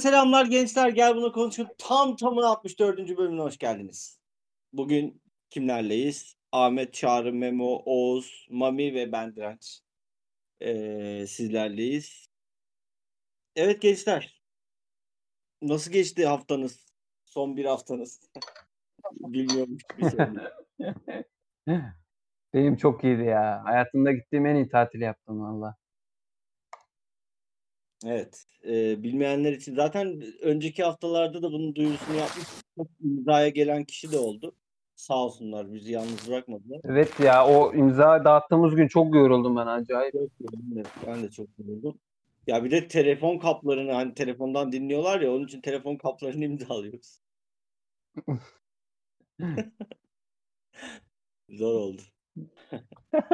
Selamlar gençler. Gel bunu konuşalım. Tam tamına 64. bölümüne hoş geldiniz. Bugün kimlerleyiz? Ahmet, Çağrı, Memo, Oğuz, Mami ve ben Direnç. Ee, sizlerleyiz. Evet gençler. Nasıl geçti haftanız? Son bir haftanız. Söyleyeyim. Benim çok iyiydi ya. Hayatımda gittiğim en iyi tatil yaptım valla. Evet. Ee, bilmeyenler için zaten önceki haftalarda da bunun duyurusunu yapmış. İmzaya gelen kişi de oldu. Sağ olsunlar bizi yalnız bırakmadılar. Evet ya o imza dağıttığımız gün çok yoruldum ben acayip. Çok yoruldum. Ben de çok yoruldum. Ya bir de telefon kaplarını hani telefondan dinliyorlar ya onun için telefon kaplarını imzalıyoruz. Zor oldu.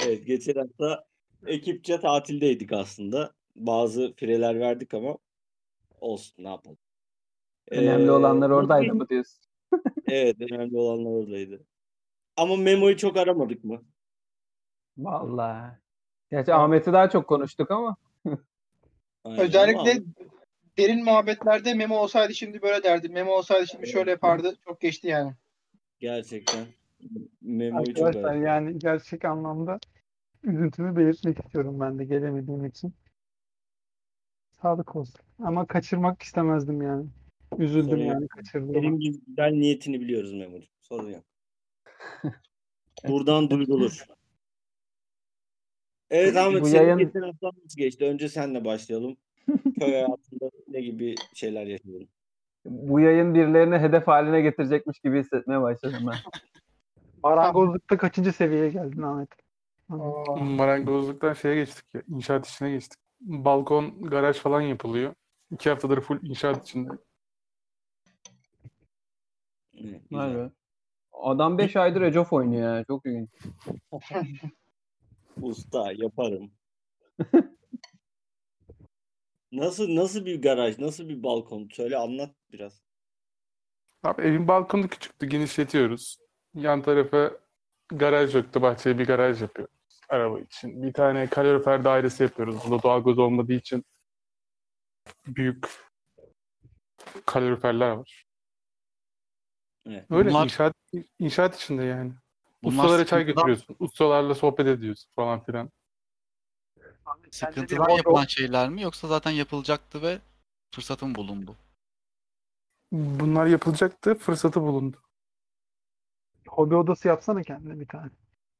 Evet geçen hafta ekipçe tatildeydik aslında. Bazı fireler verdik ama olsun ne yapalım. Önemli Ee, olanlar oradaydı mı diyorsun? Evet önemli olanlar oradaydı. Ama Memo'yu çok aramadık mı? Valla. Gerçi Ahmet'i daha çok konuştuk ama. Aynen Özellikle ama- derin muhabbetlerde Memo olsaydı şimdi böyle derdi. Memo olsaydı şimdi şöyle yapardı. Çok geçti yani. Gerçekten Memo'yu çok aradık. yani gerçek anlamda üzüntümü belirtmek istiyorum ben de gelemediğim için. Sağlık olsun. Ama kaçırmak istemezdim yani. Üzüldüm Sorun yok. yani kaçırdım. Senin güzel niyetini biliyoruz Memo'cuğum. Sorun yok. Buradan duyurulur. Evet Ahmet Bu senin yayın- geçen hafta nasıl geçti? Önce senle başlayalım. Köy hayatında ne gibi şeyler yaşadın? Bu yayın birilerini hedef haline getirecekmiş gibi hissetmeye başladım ben. Marangozlukta kaçıncı seviyeye geldin Ahmet? Marangozluktan şeye geçtik ya. inşaat işine geçtik. Balkon, garaj falan yapılıyor. İki haftadır full inşaat içinde. Vay be. Adam 5 aydır Age of oynuyor ya. Çok ilginç. Usta yaparım. Nasıl nasıl bir garaj, nasıl bir balkon? Söyle anlat biraz. Abi evin balkonu küçüktü. Genişletiyoruz. Yan tarafa garaj yoktu. Bahçeye bir garaj yapıyoruz. Araba için. Bir tane kalorifer dairesi yapıyoruz. Burada doğalgaz olmadığı için büyük kaloriferler var. Evet. Öyle Bunlar- inşaat inşaat içinde yani. Bunlar Ustalara çay götürüyorsun. Ustalarla sohbet ediyorsun falan filan. Sıkıntıdan yapılan şeyler mi yoksa zaten yapılacaktı ve fırsatın bulundu? Bunlar yapılacaktı. Fırsatı bulundu. Hobi odası yapsana kendine bir tane.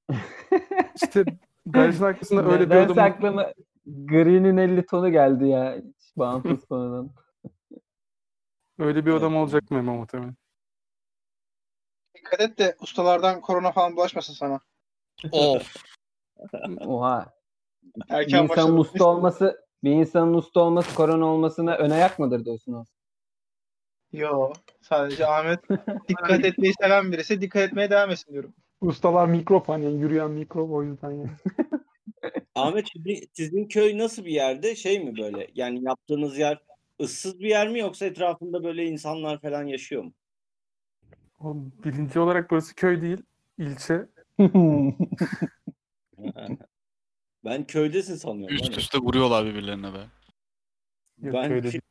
İşte garajın arkasında öyle bir adam aklıma Green'in 50 tonu geldi ya. Hiç bağımsız konudan. öyle bir adam olacak Memo muhtemelen. Dikkat et de ustalardan korona falan bulaşmasın sana. Of. Oha. Bir Erken insanın başladı. usta olması bir insanın usta olması korona olmasına ön ayak mıdır diyorsun o? Yo. Sadece Ahmet dikkat etmeyi seven birisi. Dikkat etmeye devam etsin diyorum. Ustalar mikrop hani yürüyen mikrop o yüzden yani. Ahmet sizin, sizin köy nasıl bir yerde? Şey mi böyle? Yani yaptığınız yer ıssız bir yer mi yoksa etrafında böyle insanlar falan yaşıyor mu? O birinci olarak burası köy değil, ilçe. Ben köydesin sanıyorum. Üst hani. üste vuruyorlar birbirlerine be. Yok, Ben- köyde değil.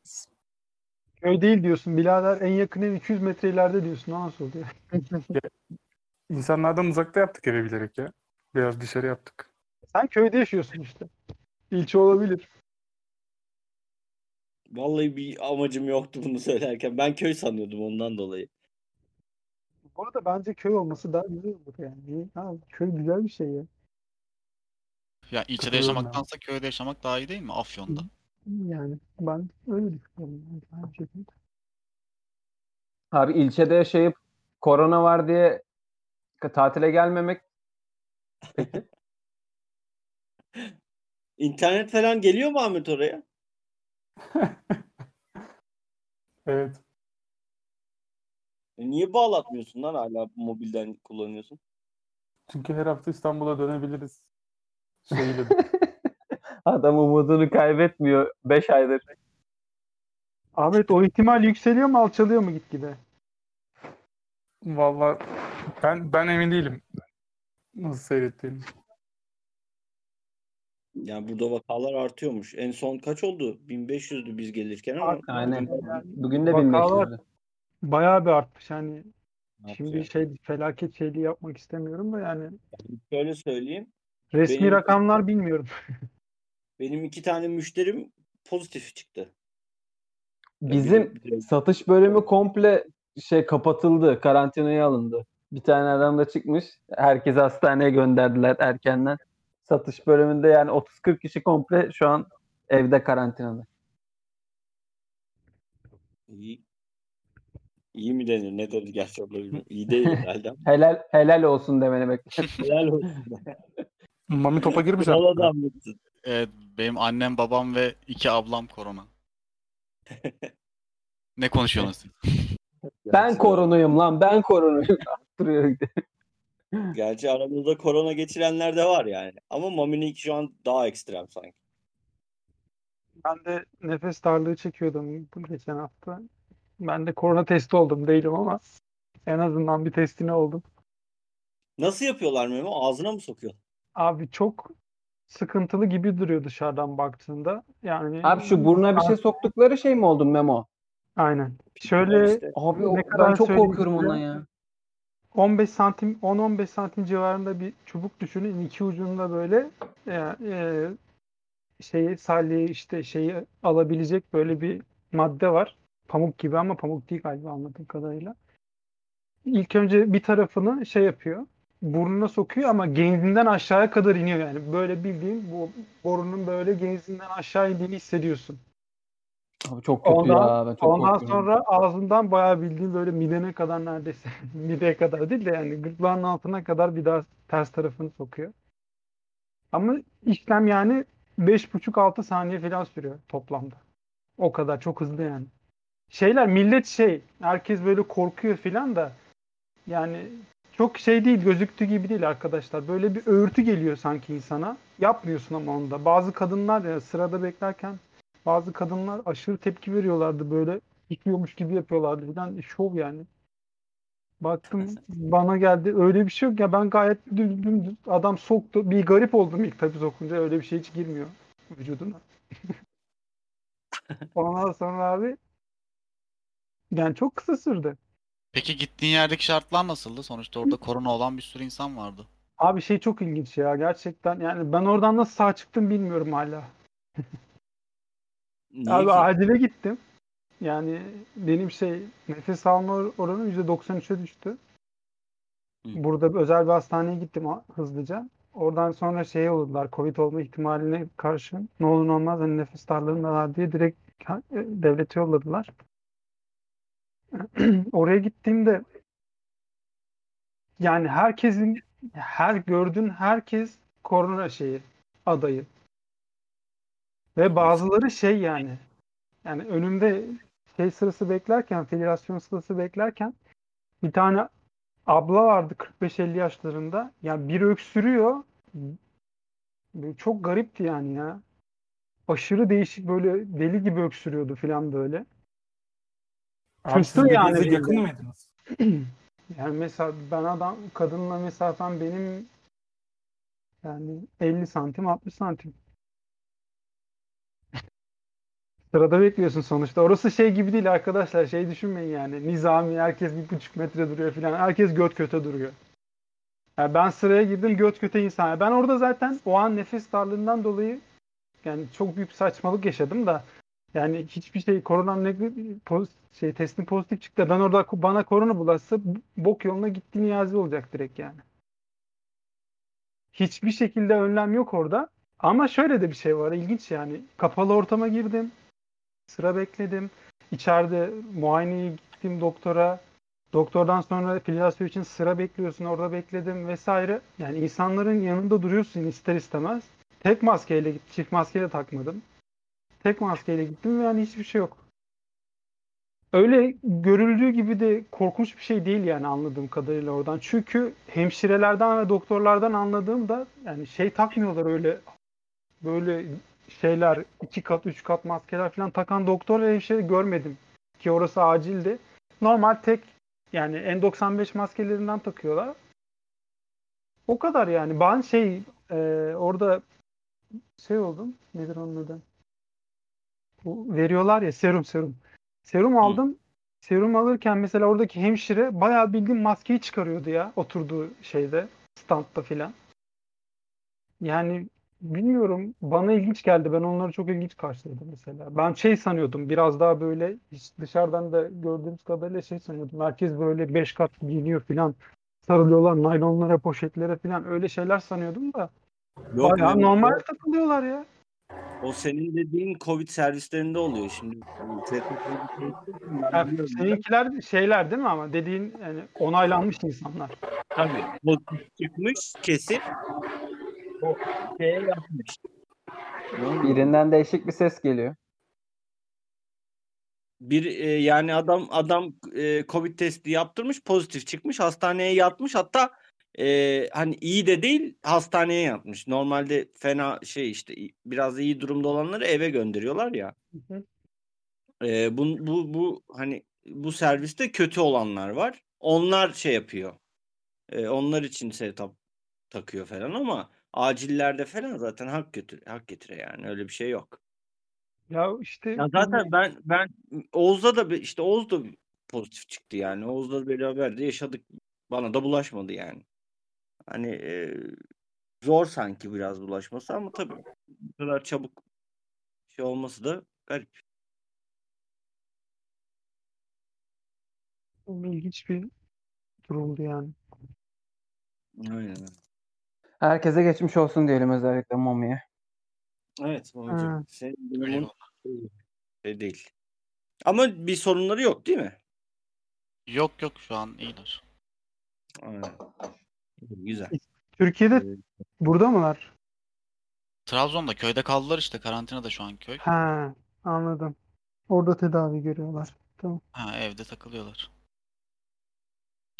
Köy değil diyorsun birader en yakın ev 200 metre ileride diyorsun nasıl oluyor? İnsanlardan uzakta yaptık evi bilerek ya. Biraz dışarı yaptık. Sen köyde yaşıyorsun işte. İlçe olabilir. Vallahi bir amacım yoktu bunu söylerken. Ben köy sanıyordum ondan dolayı. Bu arada bence köy olması daha güzel olur yani. Ha, köy güzel bir şey ya. Ya ilçede Katılıyorum ya. yaşamaktansa köyde yaşamak daha iyi değil mi? Afyon'da. Yani ben öyle düşünüyorum. Şekilde. Abi ilçede yaşayıp korona var diye tatile gelmemek İnternet falan geliyor mu Ahmet oraya? Evet. E niye bağlatmıyorsun lan hala mobilden kullanıyorsun? Çünkü her hafta İstanbul'a dönebiliriz. Şeyle. adam umudunu kaybetmiyor 5 aydır. Ahmet o ihtimal yükseliyor mu alçalıyor mu gitgide? Vallahi ben ben emin değilim. Nasıl seyrettiğini. Yani burada vakalar artıyormuş. En son kaç oldu? 1500'dü biz gelirken ama. Aynen. Bugün de vakalar 1500'dü. bayağı bir artmış. Yani Artıyor. şimdi şey felaket şeyliği yapmak istemiyorum da yani Şöyle söyleyeyim. resmi Benim- rakamlar bilmiyorum. Benim iki tane müşterim pozitif çıktı. Bizim satış bölümü komple şey kapatıldı. Karantinaya alındı. Bir tane adam da çıkmış. Herkesi hastaneye gönderdiler erkenden. Satış bölümünde yani 30-40 kişi komple şu an evde karantinada. İyi. İyi mi denir? Ne dedi gerçi bilmiyorum. İyi değil herhalde. Helal helal olsun demeni bekliyorum. Helal olsun. Mami topa girmiş Kral artık. adammışsın. Evet, benim annem, babam ve iki ablam korona. Ne konuşuyorsunuz siz? ben korunuyum lan ben korunuyum. Duruyor. Gerçi aramızda korona geçirenler de var yani. Ama Mami'ninki şu an daha ekstrem sanki. Ben de nefes darlığı çekiyordum bu geçen hafta. Ben de korona testi oldum değilim ama en azından bir testine oldum. Nasıl yapıyorlar Memo? Ağzına mı sokuyor? Abi çok sıkıntılı gibi duruyor dışarıdan baktığında. Yani Abi şu burnuna bir şey soktukları şey mi oldu Memo? aynen. Şöyle İşte. Abi Ne o- kadar ben çok korkuyorum ondan ya. 15 santim 10-15 santim civarında bir çubuk düşünün. İki ucunda böyle e, e, şeyi salya işte şeyi alabilecek böyle bir madde var. Pamuk gibi ama pamuk değil galiba anladığım kadarıyla. İlk önce bir tarafını şey yapıyor. Burnuna sokuyor ama genzinden aşağıya kadar iniyor yani. Böyle bildiğin bu borunun böyle genzinden aşağı indiğini hissediyorsun. Abi çok kötü Ondan- ya. Ben çok Ondan korkuyorum. sonra ağzından bayağı bildiğin böyle midene kadar neredeyse mideye kadar değil de yani gırtlağın altına kadar bir daha ters tarafını sokuyor. Ama işlem yani 5,5-6 saniye falan sürüyor toplamda. O kadar çok hızlı yani. Şeyler millet şey herkes böyle korkuyor falan da yani çok şey değil gözüktüğü gibi değil arkadaşlar. Böyle bir öğürtü geliyor sanki insana. Yapmıyorsun ama onda. Bazı kadınlar ya sırada beklerken bazı kadınlar aşırı tepki veriyorlardı böyle yıkıyormuş gibi yapıyorlardı falan şov yani. Baktım bana geldi öyle bir şey yok ya ben gayet dümdüz adam soktu bir garip oldum ilk tabii sokunca öyle bir şey hiç girmiyor vücuduna. Ondan sonra abi yani çok kısa sürdü. Peki gittiğin yerdeki şartlar nasıldı? Sonuçta orada korona olan bir sürü insan vardı. Abi şey çok ilginç ya gerçekten yani ben oradan nasıl sağ çıktım bilmiyorum hala. Niye Abi ki? acile gittim. Yani benim şey nefes alma or- oranım %93'e düştü. Hı. Burada bir özel bir hastaneye gittim hızlıca. Oradan sonra şey oldular. Covid olma ihtimaline karşı ne olur ne olmaz hani nefes darlığında var diye direkt e, devlete yolladılar. Oraya gittiğimde yani herkesin her gördüğün herkes korona şeyi adayı. Ve bazıları şey yani yani önümde şey sırası beklerken, filiasyon sırası beklerken bir tane abla vardı 45-50 yaşlarında. Yani bir öksürüyor. Çok garipti yani ya. Aşırı değişik böyle deli gibi öksürüyordu falan böyle. Kötü yani yakın mıydınız? Yani mesela ben adam kadınla mesafem benim yani 50 santim 60 santim. Sırada bekliyorsun sonuçta. Orası şey gibi değil arkadaşlar. Şey düşünmeyin yani. Nizami herkes bir buçuk metre duruyor falan. Herkes göt köte duruyor. Yani ben sıraya girdim göt köte insan. Ben orada zaten o an nefes darlığından dolayı yani çok büyük saçmalık yaşadım da yani hiçbir şey korona negatif şey testin pozitif çıktı. Ben orada bana korona bulaşsa bok yoluna gitti niyazi olacak direkt yani. Hiçbir şekilde önlem yok orada. Ama şöyle de bir şey var. ilginç yani. Kapalı ortama girdim. Sıra bekledim. İçeride muayeneye gittim doktora. Doktordan sonra filyasyon için sıra bekliyorsun. Orada bekledim vesaire. Yani insanların yanında duruyorsun ister istemez. Tek maskeyle gittim. Çift maskeyle takmadım. Tek maskeyle gittim ve yani hiçbir şey yok. Öyle görüldüğü gibi de korkunç bir şey değil yani anladığım kadarıyla oradan. Çünkü hemşirelerden ve doktorlardan anladığımda yani şey takmıyorlar öyle böyle şeyler iki kat üç kat maskeler falan takan doktor ve hemşire görmedim. Ki orası acildi. Normal tek yani N95 maskelerinden takıyorlar. O kadar yani. Ben şey e, orada şey oldum. Nedir onun adı? Bu veriyorlar ya serum serum. Serum aldım. Serum alırken mesela oradaki hemşire bayağı bildiğin maskeyi çıkarıyordu ya oturduğu şeyde standta filan. Yani bilmiyorum bana ilginç geldi. Ben onları çok ilginç karşıladım mesela. Ben şey sanıyordum biraz daha böyle hiç dışarıdan da gördüğümüz kadarıyla şey sanıyordum. Herkes böyle beş kat giyiniyor filan. Sarılıyorlar naylonlara, poşetlere filan öyle şeyler sanıyordum da Yok, bayağı Memo, normal takılıyorlar ya. O senin dediğin Covid servislerinde oluyor şimdi. Ha, seninkiler şeyler değil mi ama dediğin yani onaylanmış insanlar. Tabii. Pozitif çıkmış kesin. O şeye yapmış. Birinden değişik bir ses geliyor. Bir e, yani adam adam e, Covid testi yaptırmış, pozitif çıkmış, hastaneye yatmış. Hatta e, hani iyi de değil, hastaneye yatmış. Normalde fena şey işte biraz iyi durumda olanları eve gönderiyorlar ya. hı. E, bu bu bu hani bu serviste kötü olanlar var. Onlar şey yapıyor. E, onlar için setup takıyor falan ama acillerde falan zaten hak götür hak getire yani öyle bir şey yok. Ya işte Ya zaten ben ben Oğuz'da da işte Oğuz da pozitif çıktı yani. Oğuz'la beraber de yaşadık. Bana da bulaşmadı yani. Hani e, zor sanki biraz bulaşması ama tabii bu kadar çabuk şey olması da garip. ilginç bir durumdu yani. Aynen. Herkese geçmiş olsun diyelim özellikle Mami'ye. Evet Ha. babacığım. Senin durumun şey değil. Ama bir sorunları yok değil mi? Yok yok şu an iyiler. Aynen. İyi, Güzel. Türkiye'de Evet. burada mılar? Trabzon'da köyde kaldılar işte karantinada şu an köy. Ha, anladım. Orada tedavi görüyorlar. Tamam. Ha evde takılıyorlar.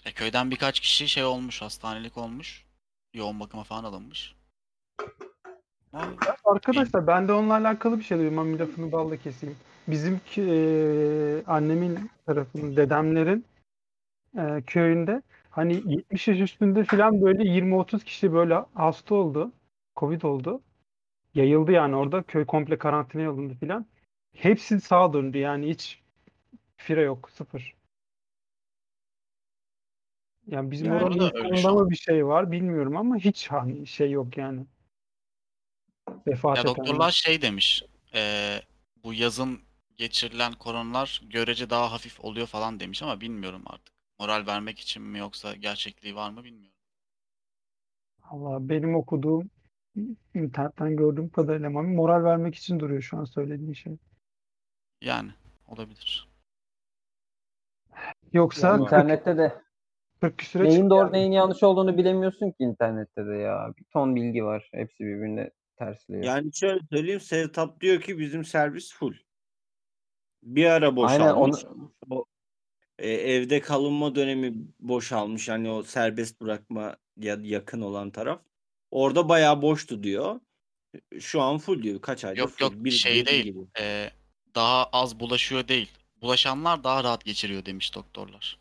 E, köyden birkaç kişi şey olmuş hastanelik olmuş. Yoğun bakıma falan alınmış. Ama Arkadaşlar ben de onunla alakalı bir şey duydum. Ama lafını balla keseyim. Bizim eee, annemin tarafının, dedemlerin eee, köyünde hani 70 yaş üstünde falan böyle 20-30 kişi böyle hasta oldu. Covid oldu. Yayıldı yani orada. Köy komple karantinaya alındı falan. Hepsi sağa döndü yani hiç fire yok. Sıfır. Yani bizim Yani orada insanında an. mı bir şey var bilmiyorum ama hiç hani şey yok yani. Vefat Ya doktorlar şey demiş. eee, bu yazın geçirilen koronalar görece daha hafif oluyor falan demiş ama bilmiyorum artık. Moral vermek için mi yoksa gerçekliği var mı bilmiyorum. Allah benim okuduğum internetten gördüğüm kadarıyla Mami moral vermek için duruyor şu an söylediğin şey. Yani olabilir. Yoksa. 40, İnternette de 40 küsüre neyin doğru yani. neyin yanlış olduğunu bilemiyorsun ki internette de ya. Bir ton bilgi var. Hepsi birbirine tersliyor. Yani şöyle söyleyeyim Sevtap diyor ki bizim servis full. Bir ara Aynen boşalmış. onu O e, evde kalınma dönemi boşalmış. Hani o serbest bırakma ya yakın olan taraf. Orada bayağı boştu diyor. Şu an full diyor. Kaç aydır Yok full. yok Bir şey bir değil. gibi. eee, daha az bulaşıyor değil. Bulaşanlar daha rahat geçiriyor demiş doktorlar.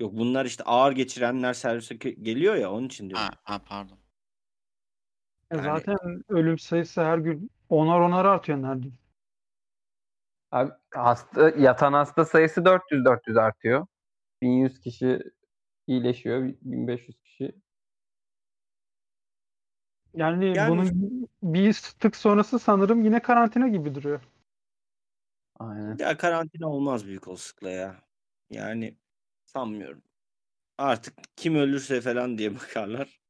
Yok bunlar işte ağır geçirenler servise geliyor ya onun için diyorum. Ha, ha pardon. E Yani- Zaten ölüm sayısı her gün onar onar artıyor neredeyse. Abi hasta yatan hasta sayısı 400 400 artıyor. 1100 kişi iyileşiyor. 1500 kişi. Yani, Yani- bunun bir tık sonrası sanırım yine karantina gibi duruyor. Aynen. Ya karantina olmaz büyük olasılıkla ya. Yani sanmıyorum. Artık kim ölürse falan diye bakarlar.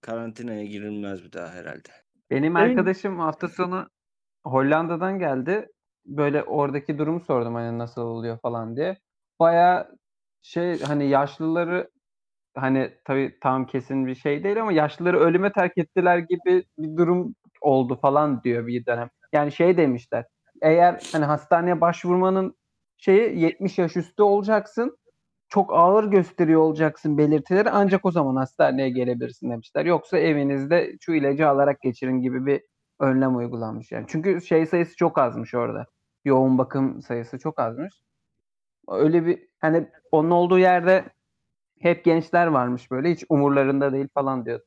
Karantinaya girilmez bir daha herhalde. Benim arkadaşım hafta sonu Hollanda'dan geldi. Böyle oradaki durumu sordum hani nasıl oluyor falan diye. Baya şey hani yaşlıları hani tabii tam kesin bir şey değil ama yaşlıları ölüme terk ettiler gibi bir durum oldu falan diyor bir dönem. Yani şey demişler. Eğer hani hastaneye başvurmanın şeyi 70 yaş üstü olacaksın. Çok ağır gösteriyor olacaksın belirtileri ancak o zaman hastaneye gelebilirsin demişler. Yoksa evinizde şu ilacı alarak geçirin gibi bir önlem uygulanmış yani. Çünkü şey sayısı çok azmış orada. Yoğun bakım sayısı çok azmış. Öyle bir hani onun olduğu yerde hep gençler varmış böyle hiç umurlarında değil falan diyor.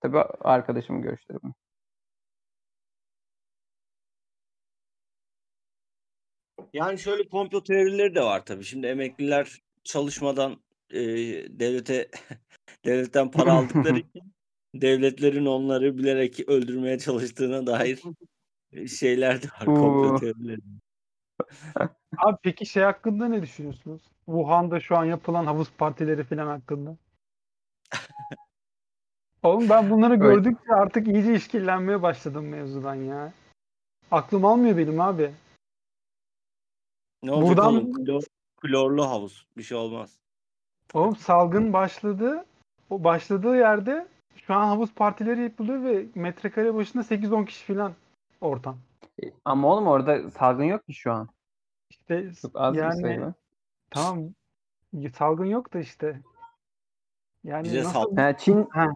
Tabii arkadaşımın görüşleri. Yani şöyle komplo teorileri de var tabii. Şimdi emekliler çalışmadan e, devlete devletten para aldıkları için devletlerin onları bilerek öldürmeye çalıştığına dair şeyler de var. Komplo teorileri. Abi peki şey hakkında ne düşünüyorsunuz? Wuhan'da şu an yapılan havuz partileri falan hakkında. Oğlum ben bunları gördükçe artık iyice işkillenmeye başladım mevzudan ya. Aklım almıyor benim abi. Ne olacak Buradan- oğlum? Klor, klorlu havuz. Bir şey olmaz. Oğlum salgın başladı. O başladığı yerde şu an havuz partileri yapılıyor ve metrekare başına 8-10 kişi falan ortam. Ama oğlum orada salgın yok ki şu an. İşte Çok az bir yani sayı var. tamam salgın yok da işte. Yani Bize nasıl sal- Ha, Çin Ha.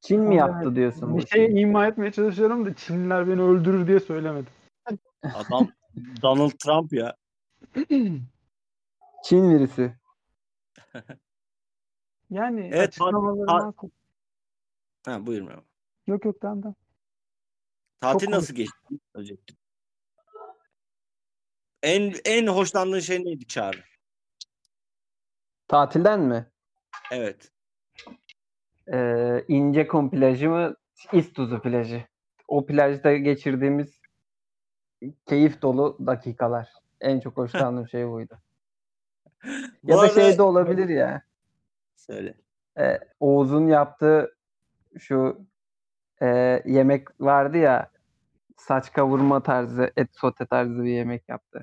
Çin mi yaptı evet, diyorsun? bir bu şey şeyi? ima etmeye çalışıyorum da Çinliler beni öldürür diye söylemedim. Adam Donald Trump ya. Çin virüsü. Yani Evet, açıklamalarından Ha, buyurun. abi. yok yok tamam tamam. Tatil Çok nasıl geçti? Öncelikle. En en hoşlandığın şey neydi Çağrı? Tatilden mi? Evet. Ee, İncekum plajı mı? İztuzu plajı. O plajda geçirdiğimiz keyif dolu dakikalar. En çok hoşlandığım şey buydu. Bu Ya da arada- şey de olabilir ya. Söyle. e, Oğuz'un yaptığı şu e, yemek vardı ya saç kavurma tarzı, et sote tarzı bir yemek yaptı.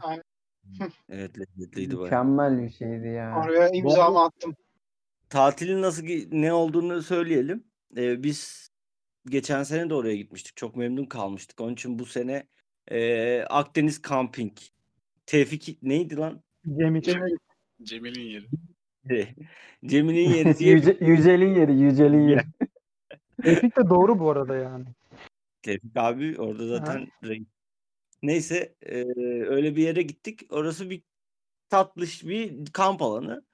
Evet lezzetliydi bayağı. Mükemmel bir şeydi ya. Oraya imzamı attım. Tatilin nasıl ne olduğunu söyleyelim. Ee, biz geçen sene de oraya gitmiştik. Çok memnun kalmıştık. Onun için bu sene e, Akdeniz Camping. Tevfik neydi lan? Cemil, Cemil'in yeri. Cemil'in yeri diye Yüce, yücel'in yeri, Yücel'in yeri. Tevfik de doğru bu arada yani. Tevfik abi orada zaten reis. Neyse e, öyle bir yere gittik. Orası bir tatlış bir kamp alanı.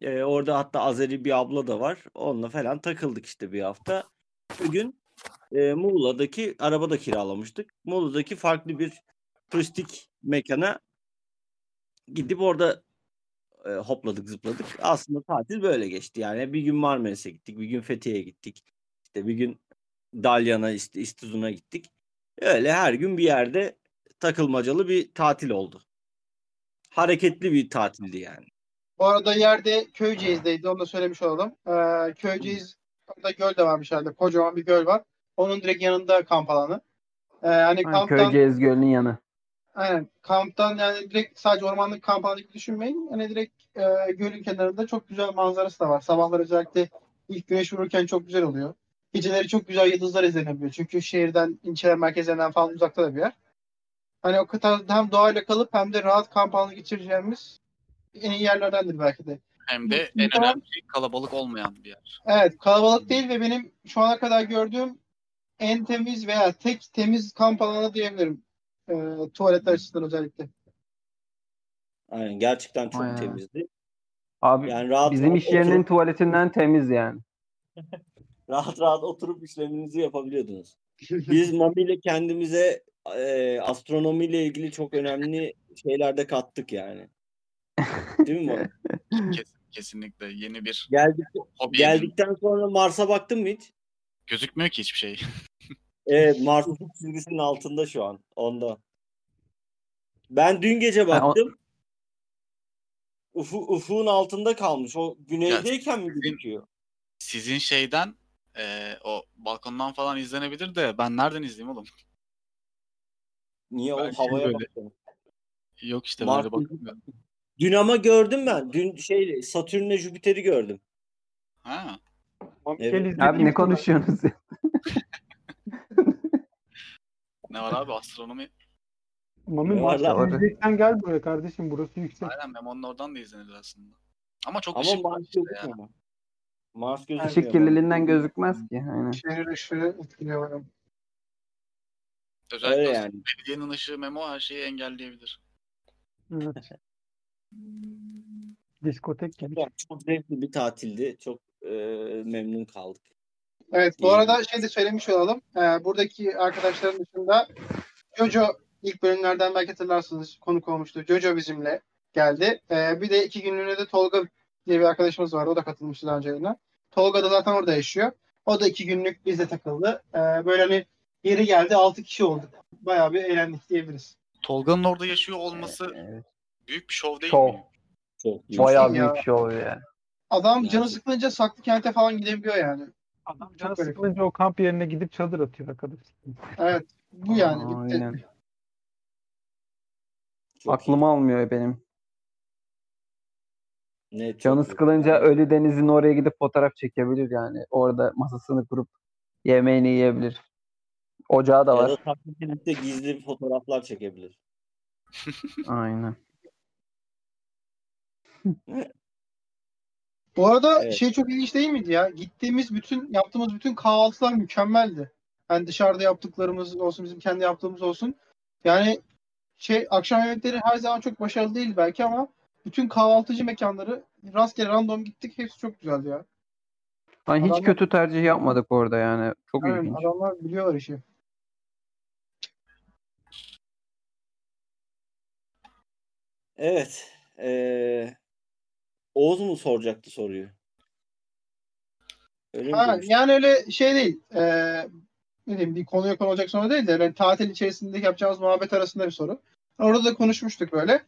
E, orada hatta Azeri bir abla da var. Onunla falan takıldık işte bir hafta. Bugün e, Muğla'daki araba da kiralamıştık. Muğla'daki farklı bir turistik mekana gidip orada e, hopladık zıpladık. Aslında tatil böyle geçti. Yani bir gün Marmaris'e gittik, bir gün Fethiye'ye gittik. İşte bir gün Dalyan'a, işte İstuzun'a gittik. Öyle her gün bir yerde takılmacalı bir tatil oldu. Hareketli bir tatildi yani. Bu arada yerde Köyceğiz'deydi. Onu da söylemiş olalım. Ee, Köyceğiz orada göl de varmış herhalde. Kocaman bir göl var. Onun direkt yanında kamp alanı. Ee, hani Aynen, kamptan, Köyceğiz Gölü'nün yanı. Aynen, kamptan yani direkt sadece ormanlık kamp alanı gibi düşünmeyin. Hani direkt e, gölün kenarında çok güzel manzarası da var. Sabahlar özellikle ilk güneş vururken çok güzel oluyor. Geceleri çok güzel yıldızlar izlenebiliyor. Çünkü şehirden, ilçeler merkezlerinden falan uzakta da bir yer. Hani o kadar hem doğayla kalıp hem de rahat kamp alanı geçireceğimiz en iyi yerlerdendir belki de. Hem de en önemli şey kalabalık olmayan bir yer. Evet kalabalık değil ve benim şu ana kadar gördüğüm en temiz veya tek temiz kamp alanı diyebilirim. Ee, tuvaletler açısından özellikle. Aynen gerçekten çok Aynen. temizdi. Abi Yani rahat bizim rahat iş yerinin oturup, tuvaletinden temiz yani. rahat rahat oturup işleminizi yapabiliyordunuz. Biz Mami ile kendimize e, astronomiyle ilgili çok önemli şeyler de kattık yani. Değil mi Mami? Kes- kesinlikle yeni bir Geldik, hobi edin- geldikten sonra Mars'a baktın mı hiç? Gözükmüyor ki hiçbir şey. Evet Mars ufuk çizgisinin altında şu an. Onda. Ben dün gece o- baktım. Ufu, ufuğun altında kalmış. O güneydeyken mi gözüküyor? Sizin şeyden eee, o balkondan falan izlenebilir de ben nereden izleyeyim oğlum? Niye Ben o şimdi havaya böyle- baktım. Yok işte Mars böyle bakmıyorum. Dün ama gördüm ben. Dün şey Satürn'le Jüpiter'i gördüm. Ha. Evet. Abi ne konuşuyorsunuz? ya? Ne var abi astronomi? Mami Ne var gel buraya kardeşim. Burası yüksek. Aynen Memo'nun oradan da izlenir aslında. Ama çok Ama ışık var Mars işte gözükmüyor. yani. Mars gözükmüyor. Işık kirliliğinden gözükmez ki. Aynen. Şehir ışığı etkiliyor. Özellikle Öyle yani. belediyenin ışığı Memo her şeyi engelleyebilir. Evet. Diskotek gibi. Çok, çok zevkli bir tatildi. Çok e, memnun kaldık. Evet bu arada şey de söylemiş olalım. Ee, buradaki arkadaşların dışında Jojo ilk bölümlerden belki hatırlarsınız konuk olmuştu. Jojo bizimle geldi. Ee, bir de iki günlüğüne de Tolga diye bir arkadaşımız var. O da katılmıştı daha önce yayına. Tolga da zaten orada yaşıyor. O da iki günlük bizle takıldı. Ee, böyle hani yeri geldi altı kişi olduk. Bayağı bir eğlendik diyebiliriz. Tolga'nın orada yaşıyor olması Evet. büyük bir şov değil Şov. mi? Çok iyi. Bayağı iyi ya. büyük şov yani. Adam canı sıkılınca saklı kente falan gidebiliyor yani. Adam canı garip. sıkılınca o kamp yerine gidip çadır atıyor arkadaş. Evet. Bu yani. bitti. Aynen. Çok Aklım almıyor benim. Net, Canı çok iyi. sıkılınca Ölü Deniz'in oraya gidip fotoğraf çekebilir yani. Orada masasını kurup yemeğini yiyebilir. Ocağı da Ya var. da saklı kentte gizli fotoğraflar çekebilir. Aynen. Bu arada Evet. şey çok ilginç değil miydi ya? Gittiğimiz bütün yaptığımız bütün kahvaltılar mükemmeldi. Yani dışarıda yaptıklarımız olsun, bizim kendi yaptığımız olsun. Yani şey akşam yemekleri her zaman çok başarılı değil belki ama bütün kahvaltıcı mekanları rastgele random gittik. Hepsi çok güzeldi ya. Hani hiç kötü tercih yapmadık orada yani. Çok Aynen, ilginç. adamlar biliyorlar işi. Evet. Ee, Oğuz mu soracaktı soruyu? Öyle mi Ha, demiştin? yani öyle şey değil. Ee, ne diyeyim bir konuya konu olacak soru değil de yani tatil içerisinde yapacağımız muhabbet arasında bir soru. Orada da konuşmuştuk böyle.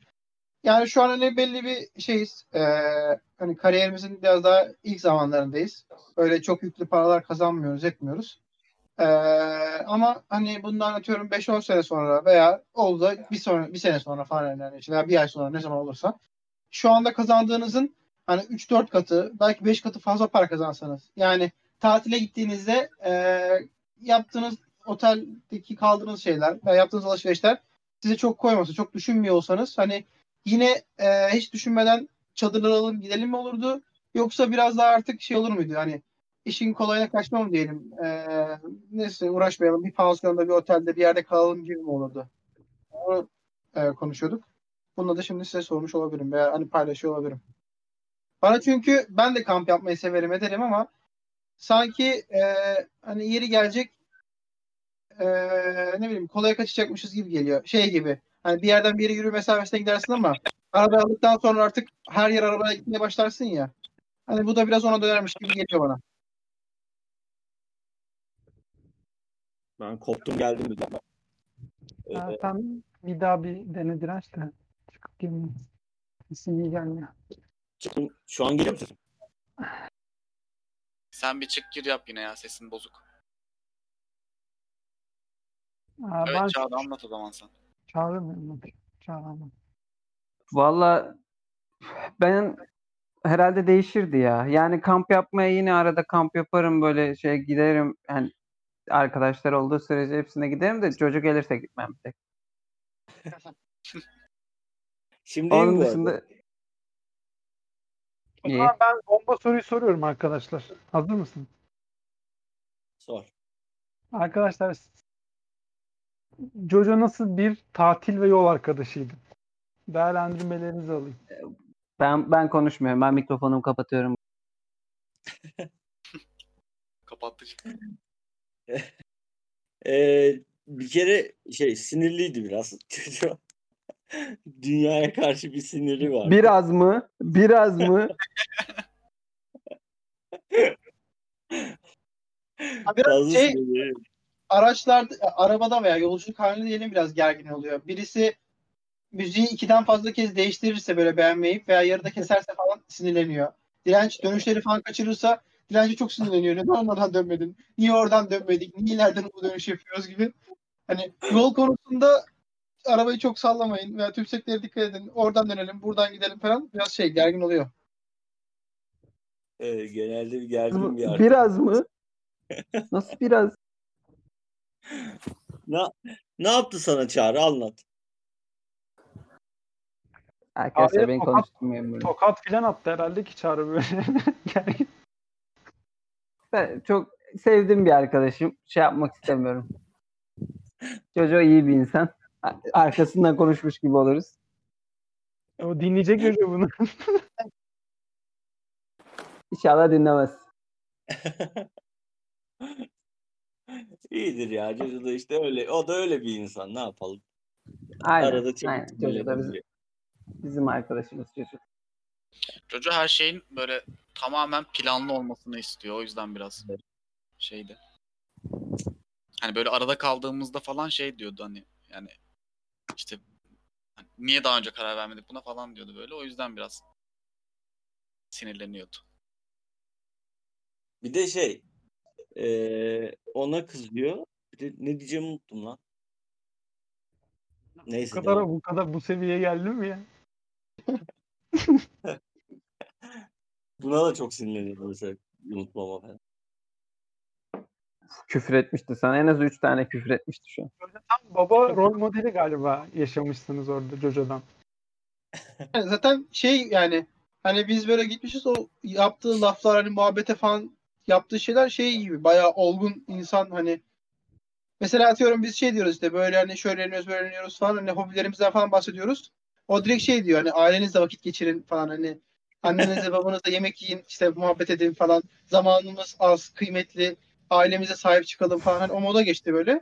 Yani şu an hani belli bir şeyiz. Ee, hani kariyerimizin biraz daha ilk zamanlarındayız. Öyle çok yüklü paralar kazanmıyoruz, etmiyoruz. Ee, ama hani bundan atıyorum 5-10 sene sonra veya oldu bir sonra bir sene sonra falan yani veya bir ay sonra ne zaman olursa şu anda kazandığınızın hani 3-4 katı belki 5 katı fazla para kazansanız yani tatile gittiğinizde e, yaptığınız oteldeki kaldığınız şeyler veya yaptığınız alışverişler size çok koymasa, çok düşünmüyor olsanız hani yine e, hiç düşünmeden çadırlar alalım gidelim mi olurdu? Yoksa biraz daha artık şey olur muydu? Hani işin kolayına kaçma mı diyelim? E, neyse uğraşmayalım. Bir pansiyonda, bir otelde, bir yerde kalalım gibi mi olurdu? Onu e, konuşuyorduk. Bunu da şimdi size sormuş olabilirim veya hani paylaşıyor olabilirim. Bana çünkü ben de kamp yapmayı severim ederim ama sanki e, hani yeri gelecek e, ne bileyim kolaya kaçacakmışız gibi geliyor. Şey gibi hani bir yerden bir yere yürü mesafesine gidersin ama araba aldıktan sonra artık her yer arabaya gitmeye başlarsın ya. Hani bu da biraz ona dönermiş gibi geliyor bana. Ben koptum geldim bir daha. Ha, Ee, sen bir daha bir dene direnç de çıkıp iyi gelmiyor. çıktım. Şu an geliyor musun? Sen bir çık gir yap yine ya sesin bozuk. Ha, Evet ben Çağrı anlat o zaman sen. çağıramıyorum. Çağıramam. Valla ben herhalde değişirdi ya. Yani kamp yapmaya yine arada kamp yaparım böyle şey giderim. Yani arkadaşlar olduğu sürece hepsine giderim de çocuk gelirse gitmem tek. Şimdi Onun dışında O zaman ben bomba soruyu soruyorum arkadaşlar. Hazır mısın? Sor. Arkadaşlar Jojo nasıl bir tatil ve yol arkadaşıydı? Değerlendirmelerinizi alayım. ben ben konuşmuyorum. Ben mikrofonumu kapatıyorum. Kapattı. Ee, bir kere şey sinirliydi biraz. Çocuğa. Dünyaya karşı bir siniri var. Biraz mı? Biraz mı? Biraz şey sinirli. araçlarda, arabada veya yolculuk halinde diyelim biraz gergin oluyor. Birisi müziği ikiden fazla kez değiştirirse böyle beğenmeyip veya yarıda keserse falan sinirleniyor. Direnç dönüşleri falan kaçırırsa direnci çok sinirleniyor. Neden oradan dönmedin? Niye oradan dönmedik? Niye ileriden bu dönüş yapıyoruz gibi. Hani yol konusunda arabayı çok sallamayın veya tümseklere dikkat edin. Oradan dönelim, buradan gidelim falan. Biraz şey gergin oluyor. Ee, genelde bir gergin bir arkadaş. Biraz mı? Nasıl biraz? Ne, ne yaptı sana Çağrı? Anlat. Arkadaşlar Araya beni tokat- böyle. Tokat filan attı herhalde ki çağrı böyle. Gergin. Ben çok sevdiğim bir arkadaşım. Şey yapmak istemiyorum. Jojo iyi bir insan. Arkasından konuşmuş gibi oluruz. o dinleyecek Jojo bunu. İnşallah dinlemez. İyidir ya. Jojo da işte öyle. O da öyle bir insan. Ne yapalım? Aynen. Arada aynen. Çocuk da bizim, bizim arkadaşımız çocuk. Jojo her şeyin böyle tamamen planlı olmasını istiyor. O yüzden biraz şeydi. Hani böyle arada kaldığımızda falan şey diyordu hani yani işte hani niye daha önce karar vermedik buna falan diyordu böyle. O yüzden biraz sinirleniyordu. Bir de şey eee, ona kızıyor. Bir de ne diyeceğimi unuttum lan. Bu Neyse. kadar devam. bu kadar bu seviyeye geldim mi ya? Buna da çok sinirleniyorum mesela unutmama falan. Küfür etmişti sana. En az 3 tane küfür etmişti şu an. Tam baba rol modeli galiba yaşamışsınız orada Jojo'dan. Yani zaten şey yani hani biz böyle gitmişiz o yaptığı laflar hani muhabbete falan yaptığı şeyler şey gibi bayağı olgun insan hani mesela atıyorum biz şey diyoruz işte böyle hani şöyle öğreniyoruz böyle öğreniyoruz falan hani hobilerimizden falan bahsediyoruz. O direkt şey diyor hani ailenizle vakit geçirin falan hani annenizle babanızla yemek yiyin işte muhabbet edin falan zamanımız az kıymetli ailemize sahip çıkalım falan hani o moda geçti böyle.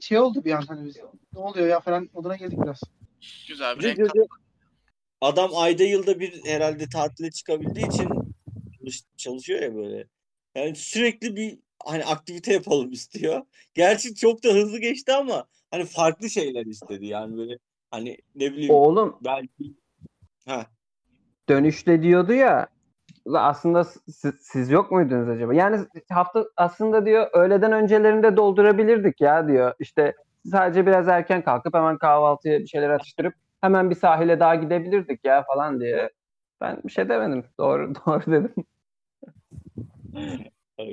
Şey oldu bir an hani biz ne oluyor ya falan moduna girdik biraz. Güzel bir renk Adam ayda yılda bir herhalde tatile çıkabildiği için çalış- çalışıyor ya böyle. Yani sürekli bir hani aktivite yapalım istiyor. Gerçi çok da hızlı geçti ama hani farklı şeyler istedi yani böyle hani ne bileyim Oğlum belki ha dönüşte diyordu ya "La aslında siz, siz yok muydunuz acaba? Yani hafta aslında diyor öğleden öncelerinde doldurabilirdik ya diyor. İşte sadece biraz erken kalkıp hemen kahvaltıya bir şeyler atıştırıp hemen bir sahile daha gidebilirdik ya falan diye. Ben bir şey demedim. Doğru doğru dedim.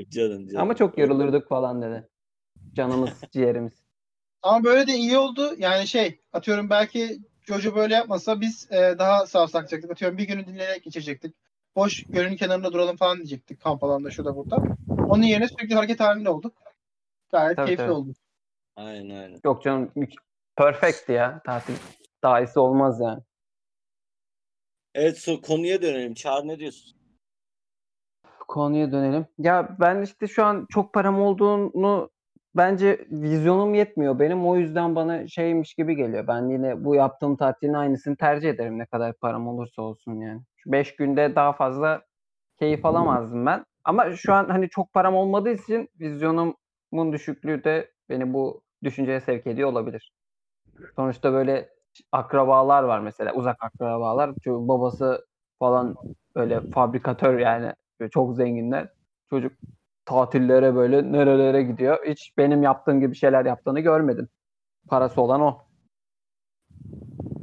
Canım canım. Ama çok yorulurduk falan dedi. Canımız ciğerimiz. Ama böyle de iyi oldu. Yani şey atıyorum belki Jojo böyle yapmasa biz e, daha savsakacaktık. Atıyorum bir günü dinlenerek geçirecektik. Boş gölün kenarında duralım falan diyecektik kamp alanında şurada burada. Onun yerine sürekli hareket halinde olduk. Gayet Tabii, keyifli tabii. oldu. Aynen aynen. Yok canım mük- perfect ya tatil. Daha iyisi olmaz yani. Evet so konuya dönelim. Çağrı ne diyorsun? Konuya dönelim. Ya ben işte şu an çok param olduğunu bence vizyonum yetmiyor benim. O yüzden bana şeymiş gibi geliyor. Ben yine bu yaptığım tatilin aynısını tercih ederim ne kadar param olursa olsun yani. Şu 5 günde daha fazla keyif alamazdım ben. Ama şu an hani çok param olmadığı için vizyonumun düşüklüğü de beni bu düşünceye sevk ediyor olabilir. Sonuçta böyle akrabalar var mesela uzak akrabalar. Çünkü babası falan öyle fabrikatör yani çok zenginler. Çocuk tatillere böyle nerelere gidiyor. Hiç benim yaptığım gibi şeyler yaptığını görmedim. Parası olan o.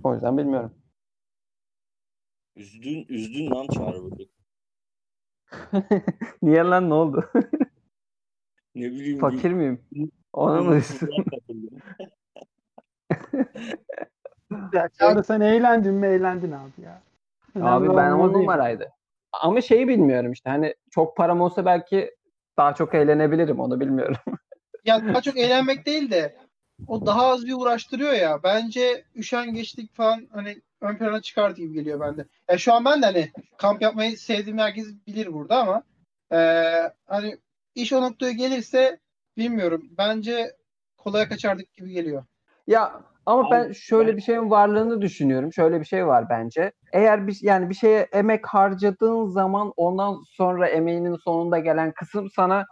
O yüzden bilmiyorum. Üzdün, üzdün lan Çağrı burada. Niye lan ne oldu? Ne bileyim. Fakir miyim? Ona mı? Ya Çağrı sen eğlendin mi eğlendin abi ya. Önemli Abi ben o numaraydı. Ama şeyi bilmiyorum işte hani çok param olsa belki daha çok eğlenebilirim onu bilmiyorum. Ya daha çok eğlenmek değil de o daha az bir uğraştırıyor ya. Bence üşengeçlik falan hani ön plana çıkardı gibi geliyor bende. Ya şu an ben de hani kamp yapmayı sevdiğim herkes bilir burada ama eee, hani iş o noktaya gelirse bilmiyorum. Bence kolaya kaçardık gibi geliyor. Ya ama ben şöyle bir şeyin varlığını düşünüyorum. Şöyle bir şey var bence. Eğer bir yani bir şeye emek harcadığın zaman ondan sonra emeğinin sonunda gelen kısım sana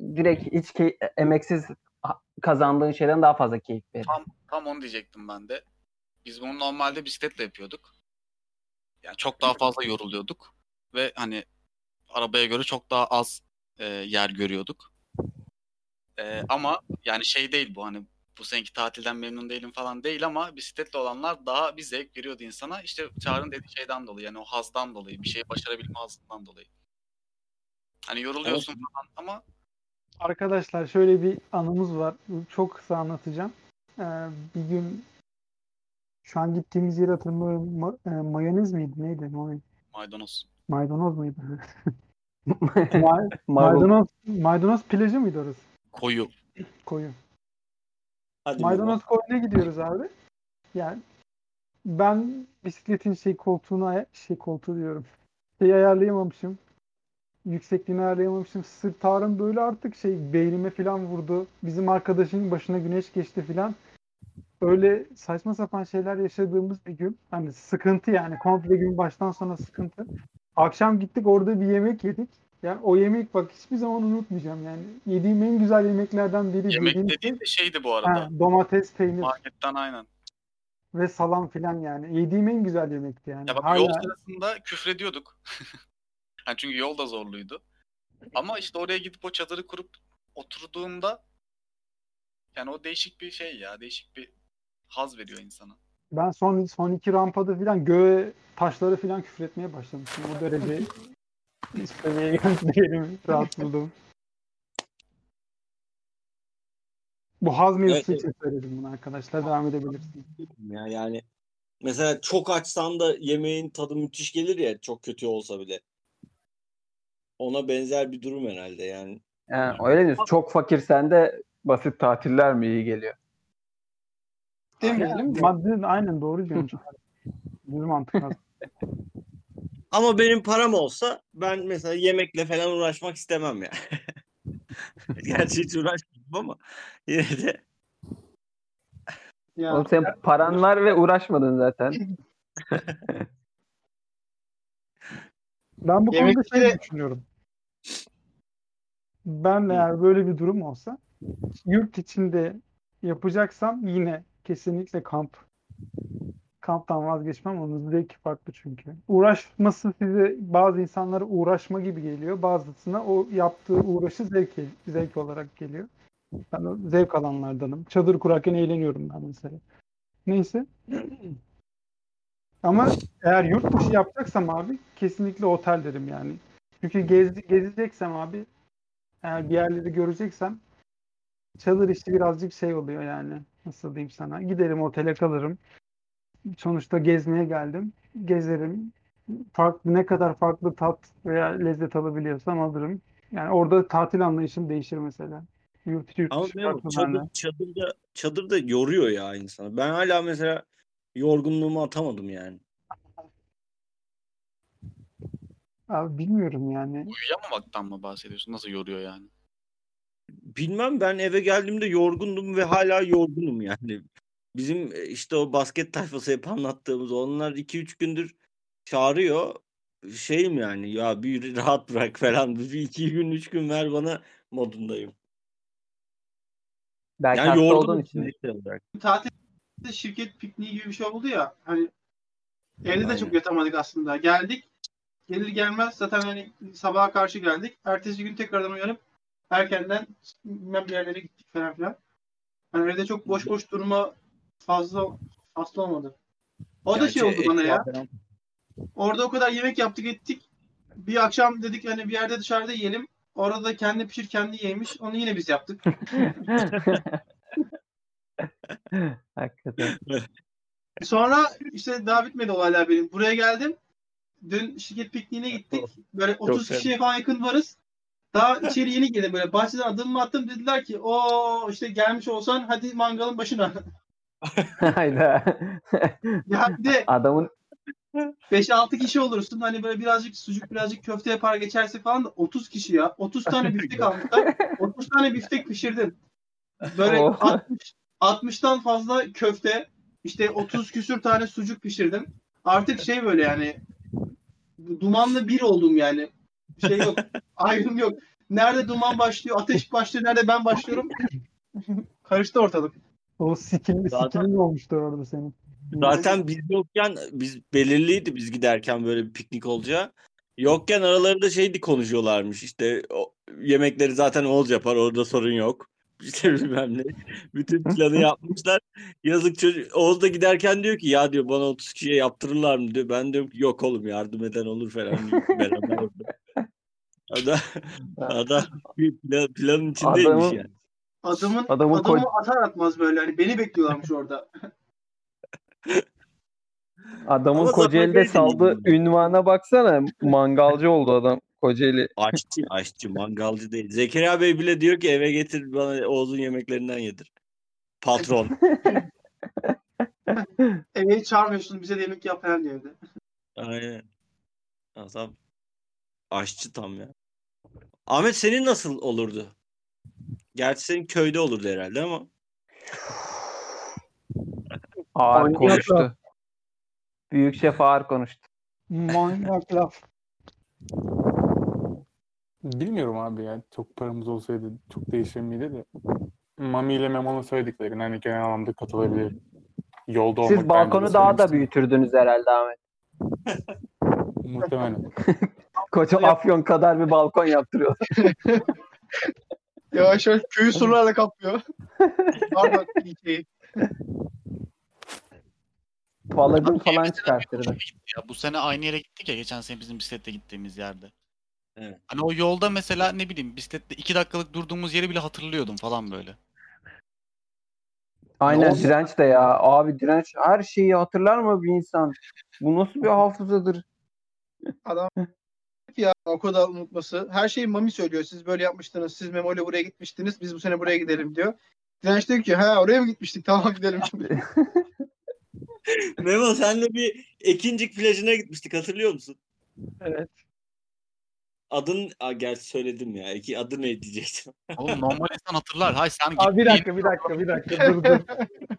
direkt hiç key- emeksiz ha- kazandığın şeyden daha fazla keyif verir. Tam, tam onu diyecektim ben de. Biz bunu normalde bisikletle yapıyorduk. Yani çok daha fazla yoruluyorduk. Ve hani arabaya göre çok daha az e, yer görüyorduk. E, ama yani şey değil bu hani bu seneki tatilden memnun değilim falan değil ama bisikletle olanlar daha bir zevk veriyordu insana. İşte Çağrı'nın dediği şeyden dolayı yani o hazdan dolayı bir şeyi başarabilme hazından dolayı. Hani yoruluyorsun falan ama Arkadaşlar şöyle bir anımız var. Çok kısa anlatacağım. Ee, bir gün şu an gittiğimiz yeri hatırlamıyorum. Ma- e, mayonez miydi? Neydi? May- maydanoz. Maydanoz muydu? Ma- maydanoz, maydanoz plajı mıydı orası? Koyu. Koyu. Hadi Maydanoz koyuna gidiyoruz abi. Yani ben bisikletin şey koltuğuna şey koltuğu diyorum. Şeyi ayarlayamamışım. yüksekliğini ayarlayamamışım. Sırt ağrım böyle artık şey beynime falan vurdu. Bizim arkadaşın başına güneş geçti falan. Öyle saçma sapan şeyler yaşadığımız bir gün. Hani sıkıntı yani komple gün baştan sona sıkıntı. Akşam gittik orada bir yemek yedik. Yani o yemek bak hiçbir zaman unutmayacağım yani. Yediğim en güzel yemeklerden biri. Yemek Yediğim dediğin de şeydi bu Ha, arada. domates, peynir Marketten aynen. ve salam filan yani. Yediğim en güzel yemekti yani. Ya bak Hala- yol sırasında küfrediyorduk. yani çünkü yol da zorluydu. Ama işte oraya gidip o çadırı kurup oturduğumda yani o değişik bir şey ya. Değişik bir haz veriyor insana. Ben son son iki rampada filan göğe taşları filan küfretmeye başlamıştım. O derece seviyeye geldi benim rahatsızlığım. Bu haz mevzusu Evet, için söyledim bunu arkadaşlar. Devam edebilirsiniz. Ya yani mesela çok açsan da yemeğin tadı müthiş gelir ya çok kötü olsa bile. Ona benzer bir durum herhalde yani. Yani öyle diyorsun. Çok fakirsen de basit tatiller mi iyi geliyor? Demeyelim de. Maddi aynen doğru diyorsun. Düz mantık. Ama benim param olsa ben mesela yemekle falan uğraşmak istemem ya. Gerçi hiç uğraşmadım ama yine de Ya, Oğlum senin paran var ve uğraşmadın zaten. Ben bu konuda Yemekleri- şey düşünüyorum. Ben eğer böyle bir durum olsa yurt içinde yapacaksam yine kesinlikle kamp. Kamptan vazgeçmem. Onun zevki farklı çünkü. Uğraşması size bazı insanlara uğraşma gibi geliyor. Bazısına o yaptığı uğraşı zevk, zevk olarak geliyor. Ben zevk alanlardanım. Çadır kurarken eğleniyorum ben mesela. Neyse. Ama eğer yurt dışı yapacaksam abi kesinlikle otel derim yani. Çünkü gez, gezeceksem abi eğer bir yerleri göreceksem çadır işi birazcık şey oluyor yani. Nasıl diyeyim sana? Giderim otele kalırım. Sonuçta gezmeye geldim. Gezerim. Farklı ne kadar farklı tat veya lezzet alabiliyorsam alırım. Yani orada tatil anlayışım değişir mesela. Yurt, yurt ama dışı farklı çadır, bende. çadırda, çadırda yoruyor ya insanı. Ben hala mesela yorgunluğumu atamadım yani. Abi bilmiyorum yani. Uyuyamamaktan mı bahsediyorsun? Nasıl yoruyor yani? Bilmem ben eve geldiğimde yorgundum ve hala yorgunum yani. Bizim e, işte o basket tayfası hep anlattığımız onlar 2-3 gündür çağırıyor. Şeyim yani ya bir rahat bırak falan. Bir iki gün üç gün ver bana modundayım. Belki Yani hasta olduğun için. olarak. tatilde şirket pikniği gibi bir şey oldu ya. Hani evde Aynen. de çok yatamadık aslında. Geldik. Gelir gelmez zaten hani sabaha karşı geldik. Ertesi gün tekrardan uyanıp erkenden bilmem bir yerlere gittik falan filan. Hani evde çok boş boş durma fazla fazla olmadı. O da şey oldu bana ya. falan- Orada o kadar yemek yaptık ettik. Bir akşam dedik hani bir yerde dışarıda yiyelim. Orada da kendi pişir kendi yemiş. Onu yine biz yaptık. Hakikaten. Sonra işte daha bitmedi olaylar benim. Buraya geldim. Dün şirket pikniğine gittik. Böyle 30 güzel. kişiye falan yakın varız. Daha içeri yeni girdim böyle. Bahçeden adımımı attım. Dediler ki o işte gelmiş olsan hadi mangalın başına. Hayda. ya bir de Adamın 5-6 kişi olursun. Hani böyle birazcık sucuk birazcık köfte yapar geçerse falan da 30 kişi ya. 30 tane biftek almışlar. 30 tane biftek pişirdim. Böyle Oh. 60 60'tan fazla köfte, işte 30 küsür tane sucuk pişirdim. Artık şey böyle yani dumanlı bir oldum yani. Şey yok, ayrım yok. Nerede duman başlıyor, ateş başlıyor, nerede ben başlıyorum. Karıştı ortalık. O skillin, Zaten- skillin olmuştu orada senin. Zaten biz yokken biz belirliydi biz giderken böyle bir piknik olacağı. Yokken aralarında şeydi konuşuyorlarmış işte o, yemekleri zaten Oğuz yapar orada sorun yok. İşte bilmem ne. Bütün planı yapmışlar. Yazık çocuk. Oğuz da giderken diyor ki ya diyor bana 30 kişiye yaptırırlar mı diyor. Ben diyorum ki yok oğlum yardım eden olur falan. Beraber orada. Adam, adam bir plan, planın içindeymiş Adamın- yani. Adamın, Adamın adamı ko- atar atmaz böyle hani beni bekliyorlarmış orada. adamın Ama Kocaeli'de zaten saldığı şey ünvana baksana. Mangalcı oldu adam. Kocaeli. Aşçı, aşçı, mangalcı değil. Zekeriya Bey bile diyor ki eve getir bana Oğuz'un yemeklerinden yedir. Patron. Eve çağırmıyorsun bize de yemek yap falan diyor evde. Aynen. Adam aşçı tam ya. Ahmet senin nasıl olurdu? Gerçi senin köyde olurdu herhalde ama. Ağır konuştu. Büyük şef ağır konuştu. Manyak laf. Bilmiyorum abi yani çok paramız olsaydı çok değişir miydi de. Mami ile Memo'nun söylediklerine hani genel anlamda katılabilirim. Yolda olmak Siz balkonu daha da büyütürdünüz herhalde Ahmet. Muhtemelen. Koca afyon kadar bir balkon yaptırıyor. Yavaş yavaş köyü surlarla kaplıyor. Pardon. Palladium Abi, falan gitti Ya bu sene aynı yere gittik ya geçen sene bizim bisikletle gittiğimiz yerde. Evet. Hani o yolda mesela ne bileyim bisikletle iki dakikalık durduğumuz yeri bile hatırlıyordum falan böyle. Aynen direnç de ya. Abi direnç her şeyi hatırlar mı bir insan? Bu nasıl bir hafızadır? ya o kadar unutması. Her şeyi Mami söylüyor. Siz böyle yapmıştınız. Siz Memo ile buraya gitmiştiniz. Biz bu sene buraya gidelim diyor. Direnç diyor ki ha oraya mı gitmiştik? Tamam gidelim. Memo senle bir Ekincik plajına gitmiştik hatırlıyor musun? Evet. Adın, Aa, gerçi söyledim ya. İki adı ne diyecektim. Oğlum normal insan hatırlar. Hay sen Abi bir dakika bir dakika bir dakika dur dur.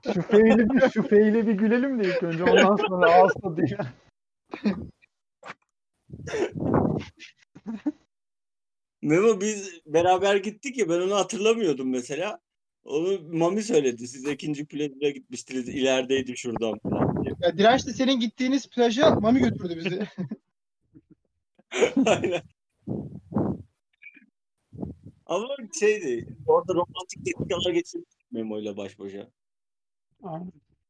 Şu feyle bir şu feyle bir gülelim de ilk önce ondan sonra ağız tadıyla. Memo biz beraber gittik ya ben onu hatırlamıyordum mesela. Onu Mami söyledi. Siz ikinci plajına gitmiştiniz. ilerideydi şuradan falan diye. Ya Direnç de senin gittiğiniz plaja Mami götürdü bizi. Aynen. Ama şeydi. Orada romantik dakikalar geçirmiştik Memo ile baş başa.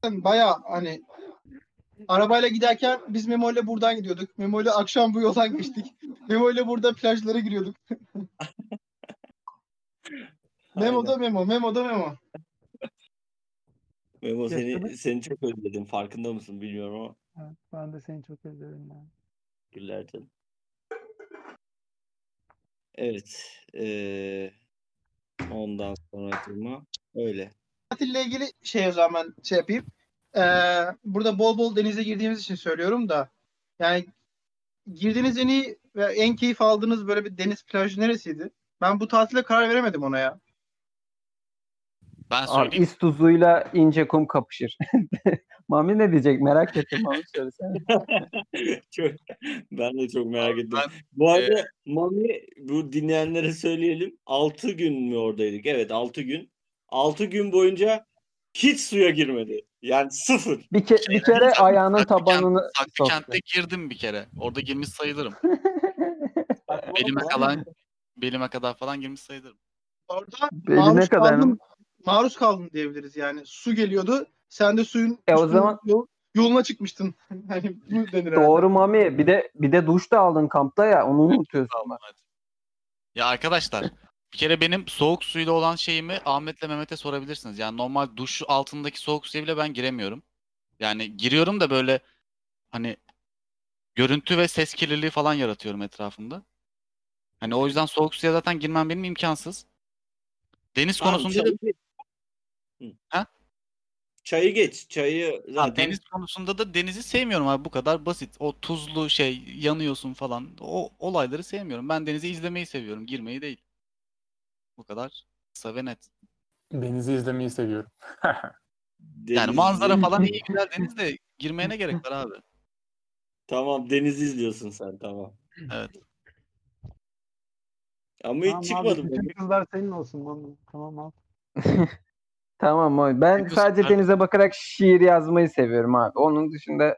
Baya hani arabayla giderken biz Memo ile buradan gidiyorduk. Memo ile akşam bu yoldan geçtik. Memo ile burada plajlara giriyorduk. Memo da Memo, Memo da Memo. Memo seni, seni çok özledim. Farkında mısın bilmiyorum ama. Evet, ben de seni çok özledim ya. Güller canım. Evet. eee, ondan sonra durma. Öyle. Tatille ilgili şey o zaman şey yapayım. Ee, burada bol bol denize girdiğimiz için söylüyorum da yani girdiğiniz en iyi ve en keyif aldığınız böyle bir deniz plajı neresiydi? Ben bu tatile karar veremedim ona ya. Ben Abi söyleyeyim. is tuzuyla ince kum kapışır. Mami ne diyecek merak ettim Mami söylesene. çok, ben de çok merak ettim. Ben Bu arada Mami bu dinleyenlere söyleyelim. 6 gün mü oradaydık? Evet 6 gün. 6 gün boyunca hiç suya girmedi. Yani sıfır. Bir, ke- bir kere ayağının Saklı tabanını Saklı soktu. kentte girdim bir kere. Orada girmiş sayılırım. Belime kadar belime kadar falan girmiş sayılırım. Orada Beline maruz kadar kaldım, maruz kaldın diyebiliriz yani. Su geliyordu. Sen de suyun E o zaman- yol- yoluna çıkmıştın. hani bu denir herhalde. Doğru Mami. Bir de bir de duş da aldın kampta ya. Onu unutuyorsun bak. Evet. Ya arkadaşlar bir kere benim soğuk suyla olan şeyimi Ahmet'le Mehmet'e sorabilirsiniz. Yani normal duş altındaki soğuk suya bile ben giremiyorum. Yani giriyorum da böyle hani görüntü ve ses kirliliği falan yaratıyorum etrafımda. Hani o yüzden soğuk suya zaten girmem benim imkansız. Deniz Tamam, konusunda. Hı. Ha? Çayı geç. Çayı Ha, zaten deniz konusunda da denizi sevmiyorum abi bu kadar basit. O tuzlu şey yanıyorsun falan. O olayları sevmiyorum. Ben denizi izlemeyi seviyorum, girmeyi değil. Bu kadar kısa ve net. Denizi izlemeyi seviyorum. Yani deniz- manzara falan iyi güzel denizde girmeye ne gerek var abi? Tamam deniz izliyorsun sen tamam. Evet. Ama hiç Tamam abi, çıkmadım. bütün kızlar senin olsun. Tamam, tamam abi. Tamam Mami. Ben Biliyorsun sadece kardeşim. denize bakarak şiir yazmayı seviyorum abi. Onun dışında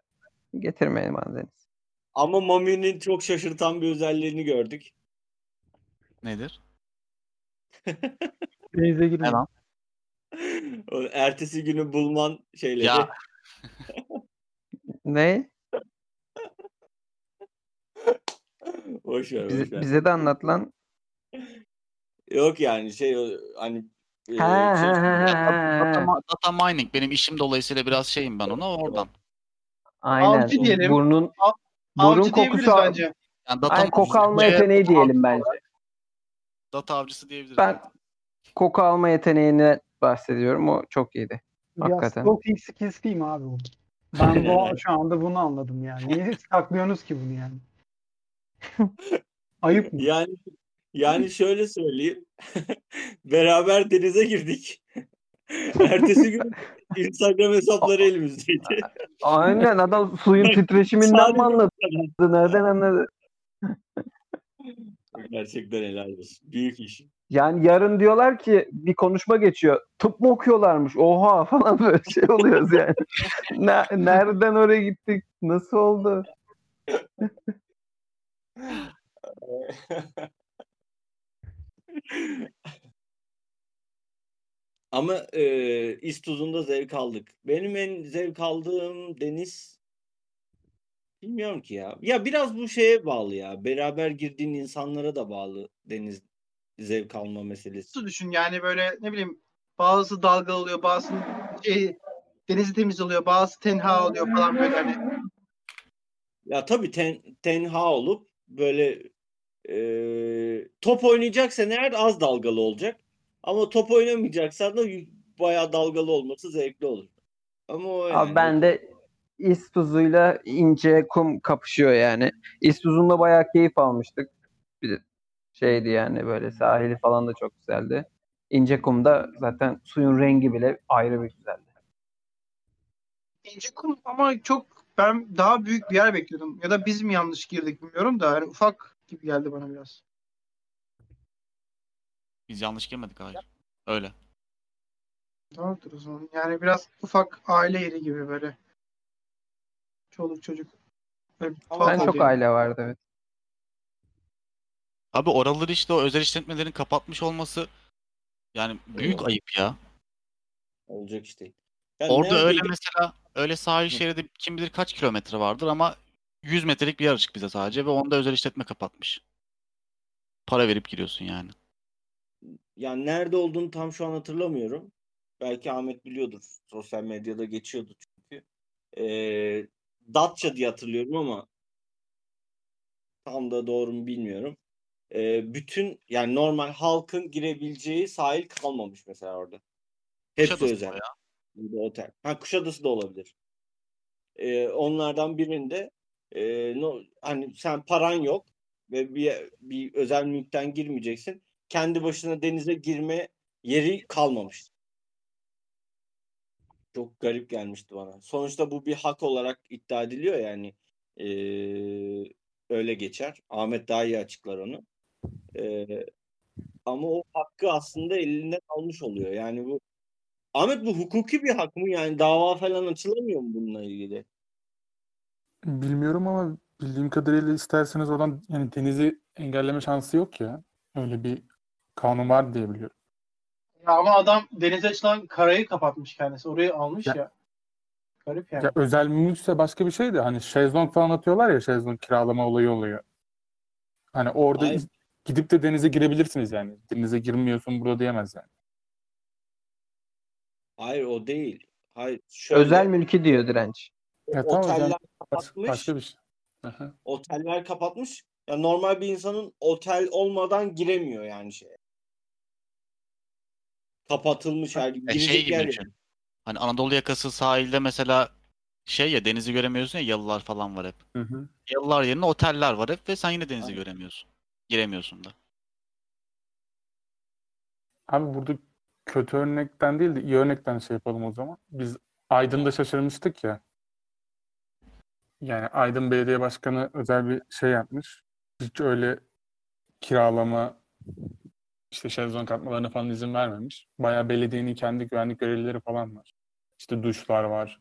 getirmeyin bana deniz. Ama Mami'nin çok şaşırtan bir özelliğini gördük. Nedir? Denize girme. Ne lan? O ertesi günü bulman şeyleri. Ya Ne? boş ver, Bize, boş ver. bize de anlat lan. Yok yani şey hani e, Ha, şey- ha, ha, data, ha. data mining benim işim dolayısıyla biraz şeyim ben ona oradan. Aynen. Avcı diyelim. Burnun Av- burun Avcı diyebiliriz kokusu bence. Yani data, Ay, koku alma yeteneği diyelim bence. Data avcısı diyebiliriz. Ben koku alma yeteneğini bahsediyorum. O çok iyiydi. Ya Hakikaten. stalking skills değil mi abi bu? Ben bu, şu anda bunu anladım yani. Niye saklıyorsunuz ki bunu yani? Ayıp mı? yani Yani şöyle söyleyeyim. Beraber denize girdik. Ertesi gün Instagram hesapları elimizdeydi. Aynen adam suyun titreşiminden mi anladı? Nereden anladı? Gerçekten helal olsun. Büyük iş. Yani yarın diyorlar ki bir konuşma geçiyor. Tıp mı okuyorlarmış? Oha falan böyle şey oluyoruz yani. Ne- nereden oraya gittik? Nasıl oldu? Ama e, İstuz'unda zevk aldık. Benim en zevk aldığım deniz bilmiyorum ki ya. Ya biraz bu şeye bağlı ya. Beraber girdiğin insanlara da bağlı deniz zevk alma meselesi. Nasıl düşün yani böyle ne bileyim bazısı dalga oluyor, bazısı şey, denizi temiz oluyor, bazısı tenha oluyor falan böyle hani. Ya tabii ten, tenha olup böyle e, top oynayacaksan eğer az dalgalı olacak. Ama top oynamayacaksan da bayağı dalgalı olması zevkli olur. Ama o yani. Abi ben de İstuz'uyla ince kum kapışıyor yani. İstuz'unda bayağı keyif almıştık. Bir de şeydi yani böyle sahili falan da çok güzeldi. İnce kumda zaten suyun rengi bile ayrı bir güzeldi. İnce kum ama çok ben daha büyük bir yer bekliyordum. Ya da biz mi yanlış girdik bilmiyorum da hani ufak gibi geldi bana biraz. Biz yanlış girmedik hayır. Öyle. Doğrudur o zaman. Yani biraz ufak aile yeri gibi böyle. Çoluk çocuk. Böyle Ben çok oluyor. aile vardı evet. Abi oraları işte o özel işletmelerin kapatmış olması yani büyük ayıp ya. Olacak işte. Ya Orada öyle mesela öyle sahil şeridi kim bilir kaç kilometre vardır ama 100 metrelik bir yer açık bize sadece ve onda özel işletme kapatmış. Para verip giriyorsun yani. Yani nerede olduğunu tam şu an hatırlamıyorum. Belki Ahmet biliyordur. Sosyal medyada geçiyordu çünkü. Ee, Datça diye hatırlıyorum ama tam da doğru mu bilmiyorum. Ee, bütün yani normal halkın girebileceği sahil kalmamış mesela orada. Hepsi Kuşadası özel. ya. Bir otel. Ha Kuşadası da olabilir. Ee, onlardan birinde e, no, hani sen paran yok ve bir, bir özel mülkten girmeyeceksin. Kendi başına denize girme yeri kalmamış. Çok garip gelmişti bana. Sonuçta bu bir hak olarak iddia ediliyor yani. Ee, öyle geçer. Ahmet daha iyi açıklar onu. Ee, ama o hakkı aslında elinden almış oluyor. Yani bu Ahmet bu hukuki bir hak mı? Yani dava falan açılamıyor mu bununla ilgili? Bilmiyorum ama bildiğim kadarıyla isterseniz oradan yani denizi engelleme şansı yok ya. Öyle bir kanun var diye biliyorum. Ya ama adam denize açılan karayı kapatmış kendisi. Orayı almış ya. Ya- Garip yani. Ya özel mülkse başka bir şey de hani şezlong falan atıyorlar ya şezlong kiralama olayı oluyor. Hani orada Hayır. gidip de denize girebilirsiniz yani. Denize girmiyorsun burada diyemez yani. Hayır o değil. Hayır. Şöyle, Özel mülki diyor direnç. Ya tamam, oteller Baş- kapatmış. başka bir şey. Aha. Oteller kapatmış. Ya normal bir insanın otel olmadan giremiyor yani şeye. Kapatılmış her E, girecek şey gibi yer düşün. yok. Hani Anadolu yakası sahilde mesela şey ya denizi göremiyorsun ya yalılar falan var hep. Hı hı. Yalılar yerine oteller var hep ve sen yine denizi göremiyorsun. Giremiyorsun da. Abi burada kötü örnekten değil de iyi örnekten şey yapalım o zaman. Biz Aydın'da şaşırmıştık ya. Yani Aydın Belediye Başkanı özel bir şey yapmış. Hiç öyle kiralama işte şezlong katmalarına falan izin vermemiş. Bayağı belediyenin kendi güvenlik görevlileri falan var. İşte duşlar var.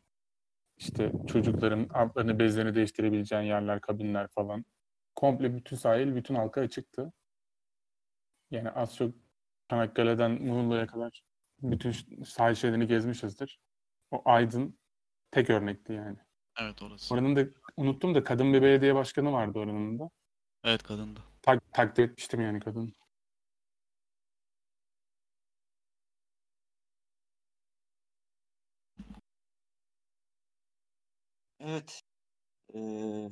İşte çocukların altlarını bezlerini değiştirebileceğin yerler, kabinler falan. Komple bütün sahil, bütün halka açıktı. Yani az çok Çanakkale'den Muğla'ya kadar bütün sahil şeridini gezmişizdir. O Aydın tek örnekti yani. Evet orası. Oranın da unuttum da kadın bir belediye başkanı vardı oranın da. Evet kadındı. Tak, takdir etmiştim yani kadın. Evet. Ee,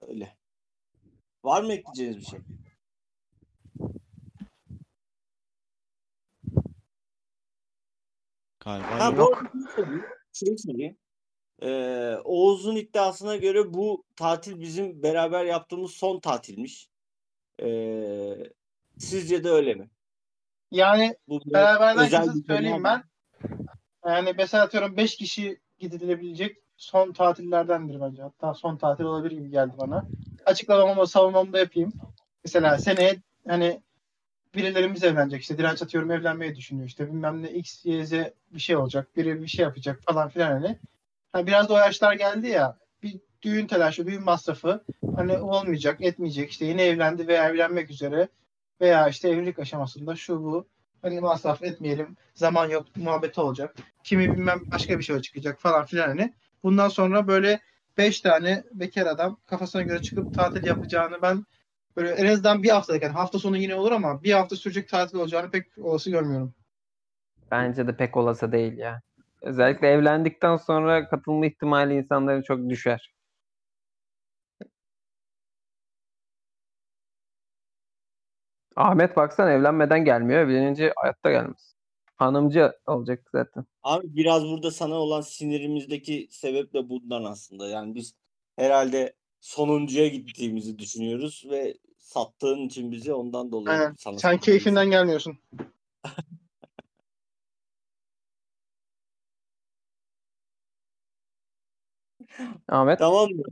öyle. Var mı ekleyeceğiniz bir şey? Galiba Ha, yok. bu şunu söyleyeyim. Ee, Oğuz'un iddiasına göre bu tatil bizim beraber yaptığımız son tatilmiş. Ee, Sizce de öyle mi? Yani Bu beraberden durum söyleyeyim ben. Yani mesela atıyorum 5 kişi gidilebilecek son tatillerdendir bence. Hatta son tatil olabilir gibi geldi bana. Açıklamamı savunmamı da yapayım. Mesela seneye hani birilerimiz evlenecek. İşte direnç atıyorum evlenmeyi düşünüyor. İşte bilmem ne X, Y, Z bir şey olacak. Biri bir şey yapacak falan filan hani. Hani biraz da o yaşlar geldi ya. Bir düğün telaşı, düğün masrafı hani olmayacak, etmeyecek. İşte yeni evlendi veya evlenmek üzere veya işte evlilik aşamasında şu bu hani masraf etmeyelim. Zaman yok muhabbeti olacak. Kimi bilmem başka bir şey çıkacak falan filan hani. Bundan sonra böyle 5 tane bekar adam kafasına göre çıkıp tatil yapacağını ben böyle en azından bir haftalık yani hafta sonu yine olur ama bir hafta sürecek tatil olacağını pek olası görmüyorum. Bence de pek olası değil ya. Özellikle evlendikten sonra katılma ihtimali insanların çok düşer. Ahmet baksan evlenmeden gelmiyor. Evlenince hayatta gelmez. Hanımcı olacak zaten. Abi biraz burada sana olan sinirimizdeki sebep de bundan aslında. Yani biz herhalde sonuncuya gittiğimizi düşünüyoruz ve sattığın için bizi ondan dolayı Aynen. sana Sen keyfinden gelmiyorsun. Ahmet Tamam mı?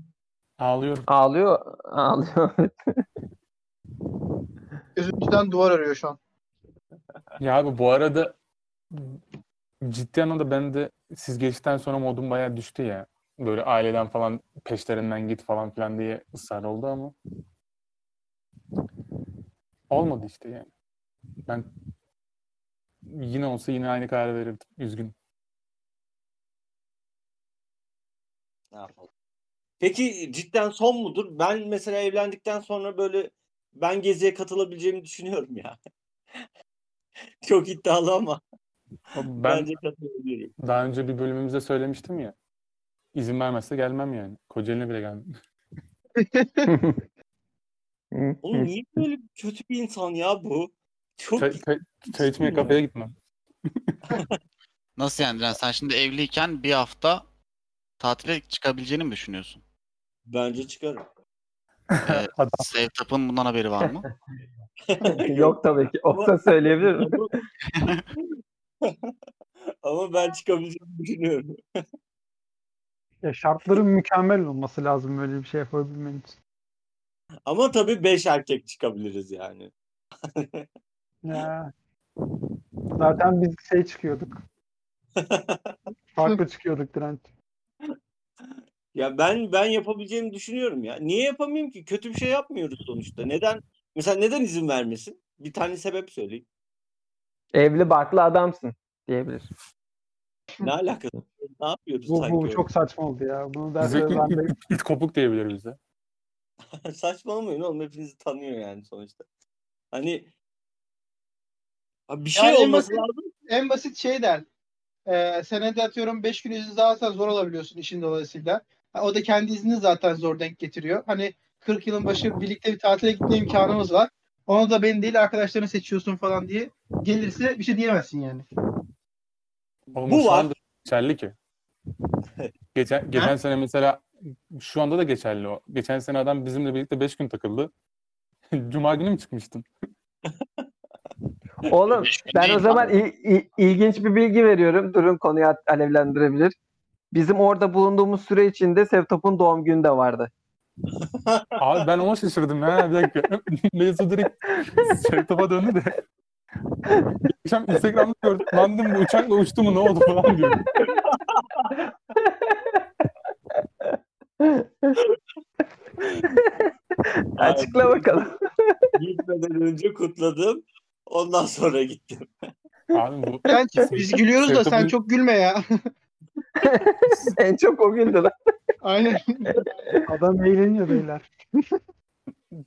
Ağlıyorum. ağlıyor. Ağlıyor. Üzüntüden duvar arıyor şu an. Ya abi bu arada ciddi anlamda ben de siz geçtikten sonra modum bayağı düştü ya. Böyle aileden falan peşlerinden git falan filan diye ısrar oldu ama olmadı işte yani. Ben yine olsa yine aynı kararı verirdim. Üzgün. Ne yapalım? Peki cidden son mudur? Ben mesela evlendikten sonra böyle ben geziye katılabileceğimi düşünüyorum ya. Çok iddialı ama Ben bence katılabilirim. daha önce bir bölümümüzde söylemiştim ya. İzin vermezse gelmem yani. Kocaeli'ne bile gelmem. Oğlum niye böyle kötü bir insan ya bu? Çok Çay, çay, çay içmeye kafeye gitmem. Nasıl yani? Sen şimdi evliyken bir hafta tatile çıkabileceğini mi düşünüyorsun? bence çıkarım. Ee. Sevtap'ın bundan haberi var mı? Yok tabii ki. Olsa söyleyebilirim. Ama, ama ben çıkabileceğimi düşünüyorum. Ya şartların mükemmel olması lazım böyle bir şey yapabilmen için. Ama tabii 5 erkek çıkabiliriz yani. Ya. Zaten biz şey çıkıyorduk. Farklı çıkıyorduk direnç. Ya ben ben yapabileceğimi düşünüyorum ya. Niye yapamayayım ki? Kötü bir şey yapmıyoruz sonuçta. Neden? Mesela neden izin vermesin? Bir tane sebep söyleyin. Evli barklı adamsın diyebilir. Ne alakası? Ne yapıyoruz Bu, sanki? bu çok saçma oldu ya. Bunu Bize derse ben de it, it kopuk diyebilir bize. Saçmalamayın oğlum. Hepinizi tanıyor yani sonuçta. Hani Abi bir şey Yani en olması basit- lazım. En basit şey der. Ee, senede atıyorum 5 gün izin alsan zor olabiliyorsun işin dolayısıyla. Ha, o da kendi iznini zaten zor denk getiriyor. Hani 40 yılın başı birlikte bir tatile gitme imkanımız var. Onu da beni değil arkadaşlarını seçiyorsun falan diye gelirse bir şey diyemezsin yani. Oğlum Bu var. geçerli ki. Geçen, geçen sene mesela şu anda da geçerli o. Geçen sene adam bizimle birlikte 5 gün takıldı. Cuma günü mü çıkmıştın? Oğlum ben o zaman il- il- ilginç bir bilgi veriyorum. Durun konuyu alevlendirebilir. Bizim orada bulunduğumuz süre içinde Sevtop'un doğum günü de vardı. Abi ben ona şaşırdım ha bir dakika. Mevzu direkt Sevtop'a döndü de. Akşam Instagram'da gördüm. Lan dedim bu uçakla uçtu mu ne oldu falan diyor. Açıkla bakalım. Gitmeden önce kutladım. Ondan sonra gittim. Abi bu Sen, biz gülüyoruz da sen çok gülme ya. en çok o güldü lan. Aynen. adam eğleniyor beyler.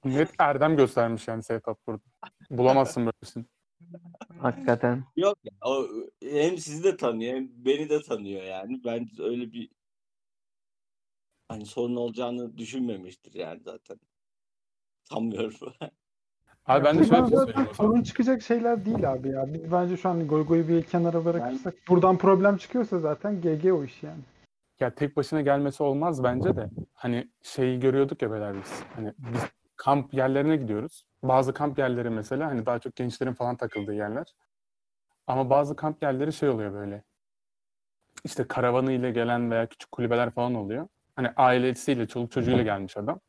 net erdem göstermiş yani Sevtap burada. Bulamazsın böylesini. Hakikaten. Yok ya. O, hem sizi de tanıyor hem beni de tanıyor yani. Ben öyle bir hani sorun olacağını düşünmemiştir yani zaten. Sanmıyorum. Abi ben de şöyle bir şey Bunlar söyleyeyim. zaten o zaman. sorun çıkacak şeyler değil abi ya. Biz bence şu an Goygo'yu bir kenara bırakırsak buradan problem çıkıyorsa zaten GG o iş yani. Ya tek başına gelmesi olmaz bence de. Hani şeyi görüyorduk ya beyler biz. Hani biz kamp yerlerine gidiyoruz. Bazı kamp yerleri mesela hani daha çok gençlerin falan takıldığı yerler. Ama bazı kamp yerleri şey oluyor böyle. İşte karavanı ile gelen veya küçük kulübeler falan oluyor. Hani ailesiyle, çoluk çocuğuyla gelmiş adam.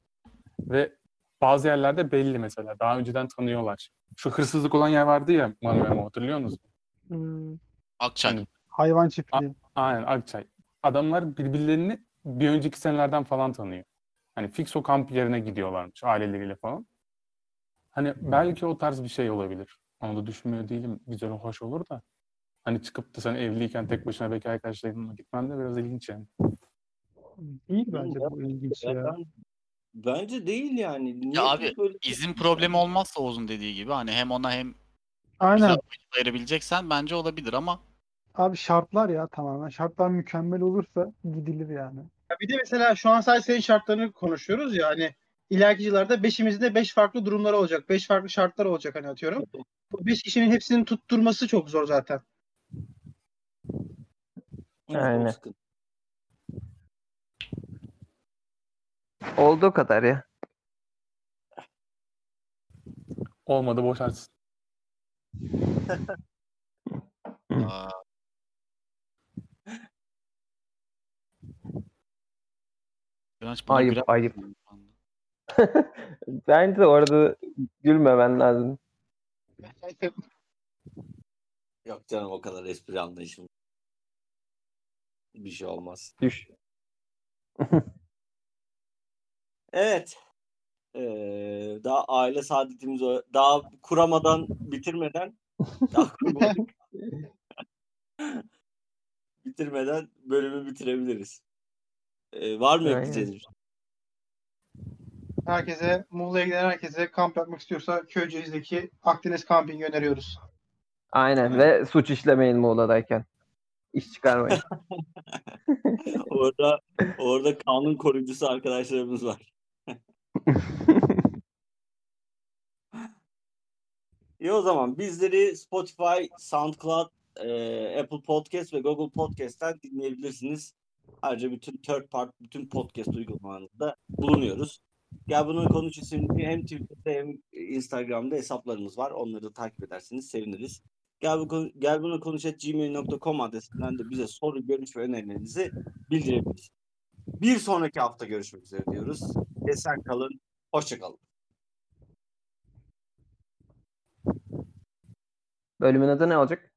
Ve bazı yerlerde belli mesela. Daha önceden tanıyorlar. Şu hırsızlık olan yer vardı ya Manu Memo hatırlıyor musunuz? Hmm, Akçay. Hani- hayvan çiftliği. Aynen Akçay. Adamlar birbirlerini bir önceki senelerden falan tanıyor. Hani fix o kamp yerine gidiyorlarmış aileleriyle falan. Hani belki o tarz bir şey olabilir. Onu da düşünmüyor değilim. Güzel, hoş olur da. Hani çıkıp da sen evliyken tek başına bekar arkadaşlarınla gitmen de biraz ilginç yani. Değil bence bu ilginç Ya bence değil yani. Niye Ya abi, böyle- İzin problemi olmazsa Oğuz'un dediği gibi hani hem ona hem Aynen. ayırabileceksen bence olabilir ama Abi şartlar ya tamamen. Şartlar mükemmel olursa gidilir yani. Ya bir de mesela şu an sadece senin şartlarını konuşuyoruz ya hani ileriki yıllarda beşimizin de beş farklı durumları olacak. Beş farklı şartlar olacak hani atıyorum. Bu beş kişinin hepsinin tutturması çok zor zaten. Aynen. Olduğu kadar ya. Olmadı boşarsın. aa, Ayıp, güler ayıp. Bence de orada gülmemen lazım. Yok canım o kadar espri anlayışım. Bir şey olmaz. Düş. Evet. Ee, daha aile saadetimizi o- daha kuramadan bitirmeden daha kurmadık. bitirmeden bölümü bitirebiliriz. Ee, var mı ekleyeceğiniz şey? Herkese, Muğla'ya giden herkese kamp yapmak istiyorsa Köyceğiz'deki Akdeniz Camping'i öneriyoruz. Aynen ve suç işlemeyin Muğla'dayken. İş çıkarmayın. orada orada kanun koruyucusu arkadaşlarımız var. İyi o zaman bizleri Spotify, SoundCloud, e, Apple Podcast ve Google Podcast'ten dinleyebilirsiniz. Ayrıca bütün third part, bütün podcast uygulamalarında bulunuyoruz. Gel bunu konuş isimli hem Twitter'da hem Instagram'da hesaplarımız var. Onları da takip ederseniz seviniriz. Gel, bu, gel bunu konuş gmail.com adresinden de bize soru, görüş ve önerilerinizi bildirebilirsiniz. Bir sonraki hafta görüşmek üzere diyoruz. Esen kalın, hoşça kalın. Bölümün adı ne olacak?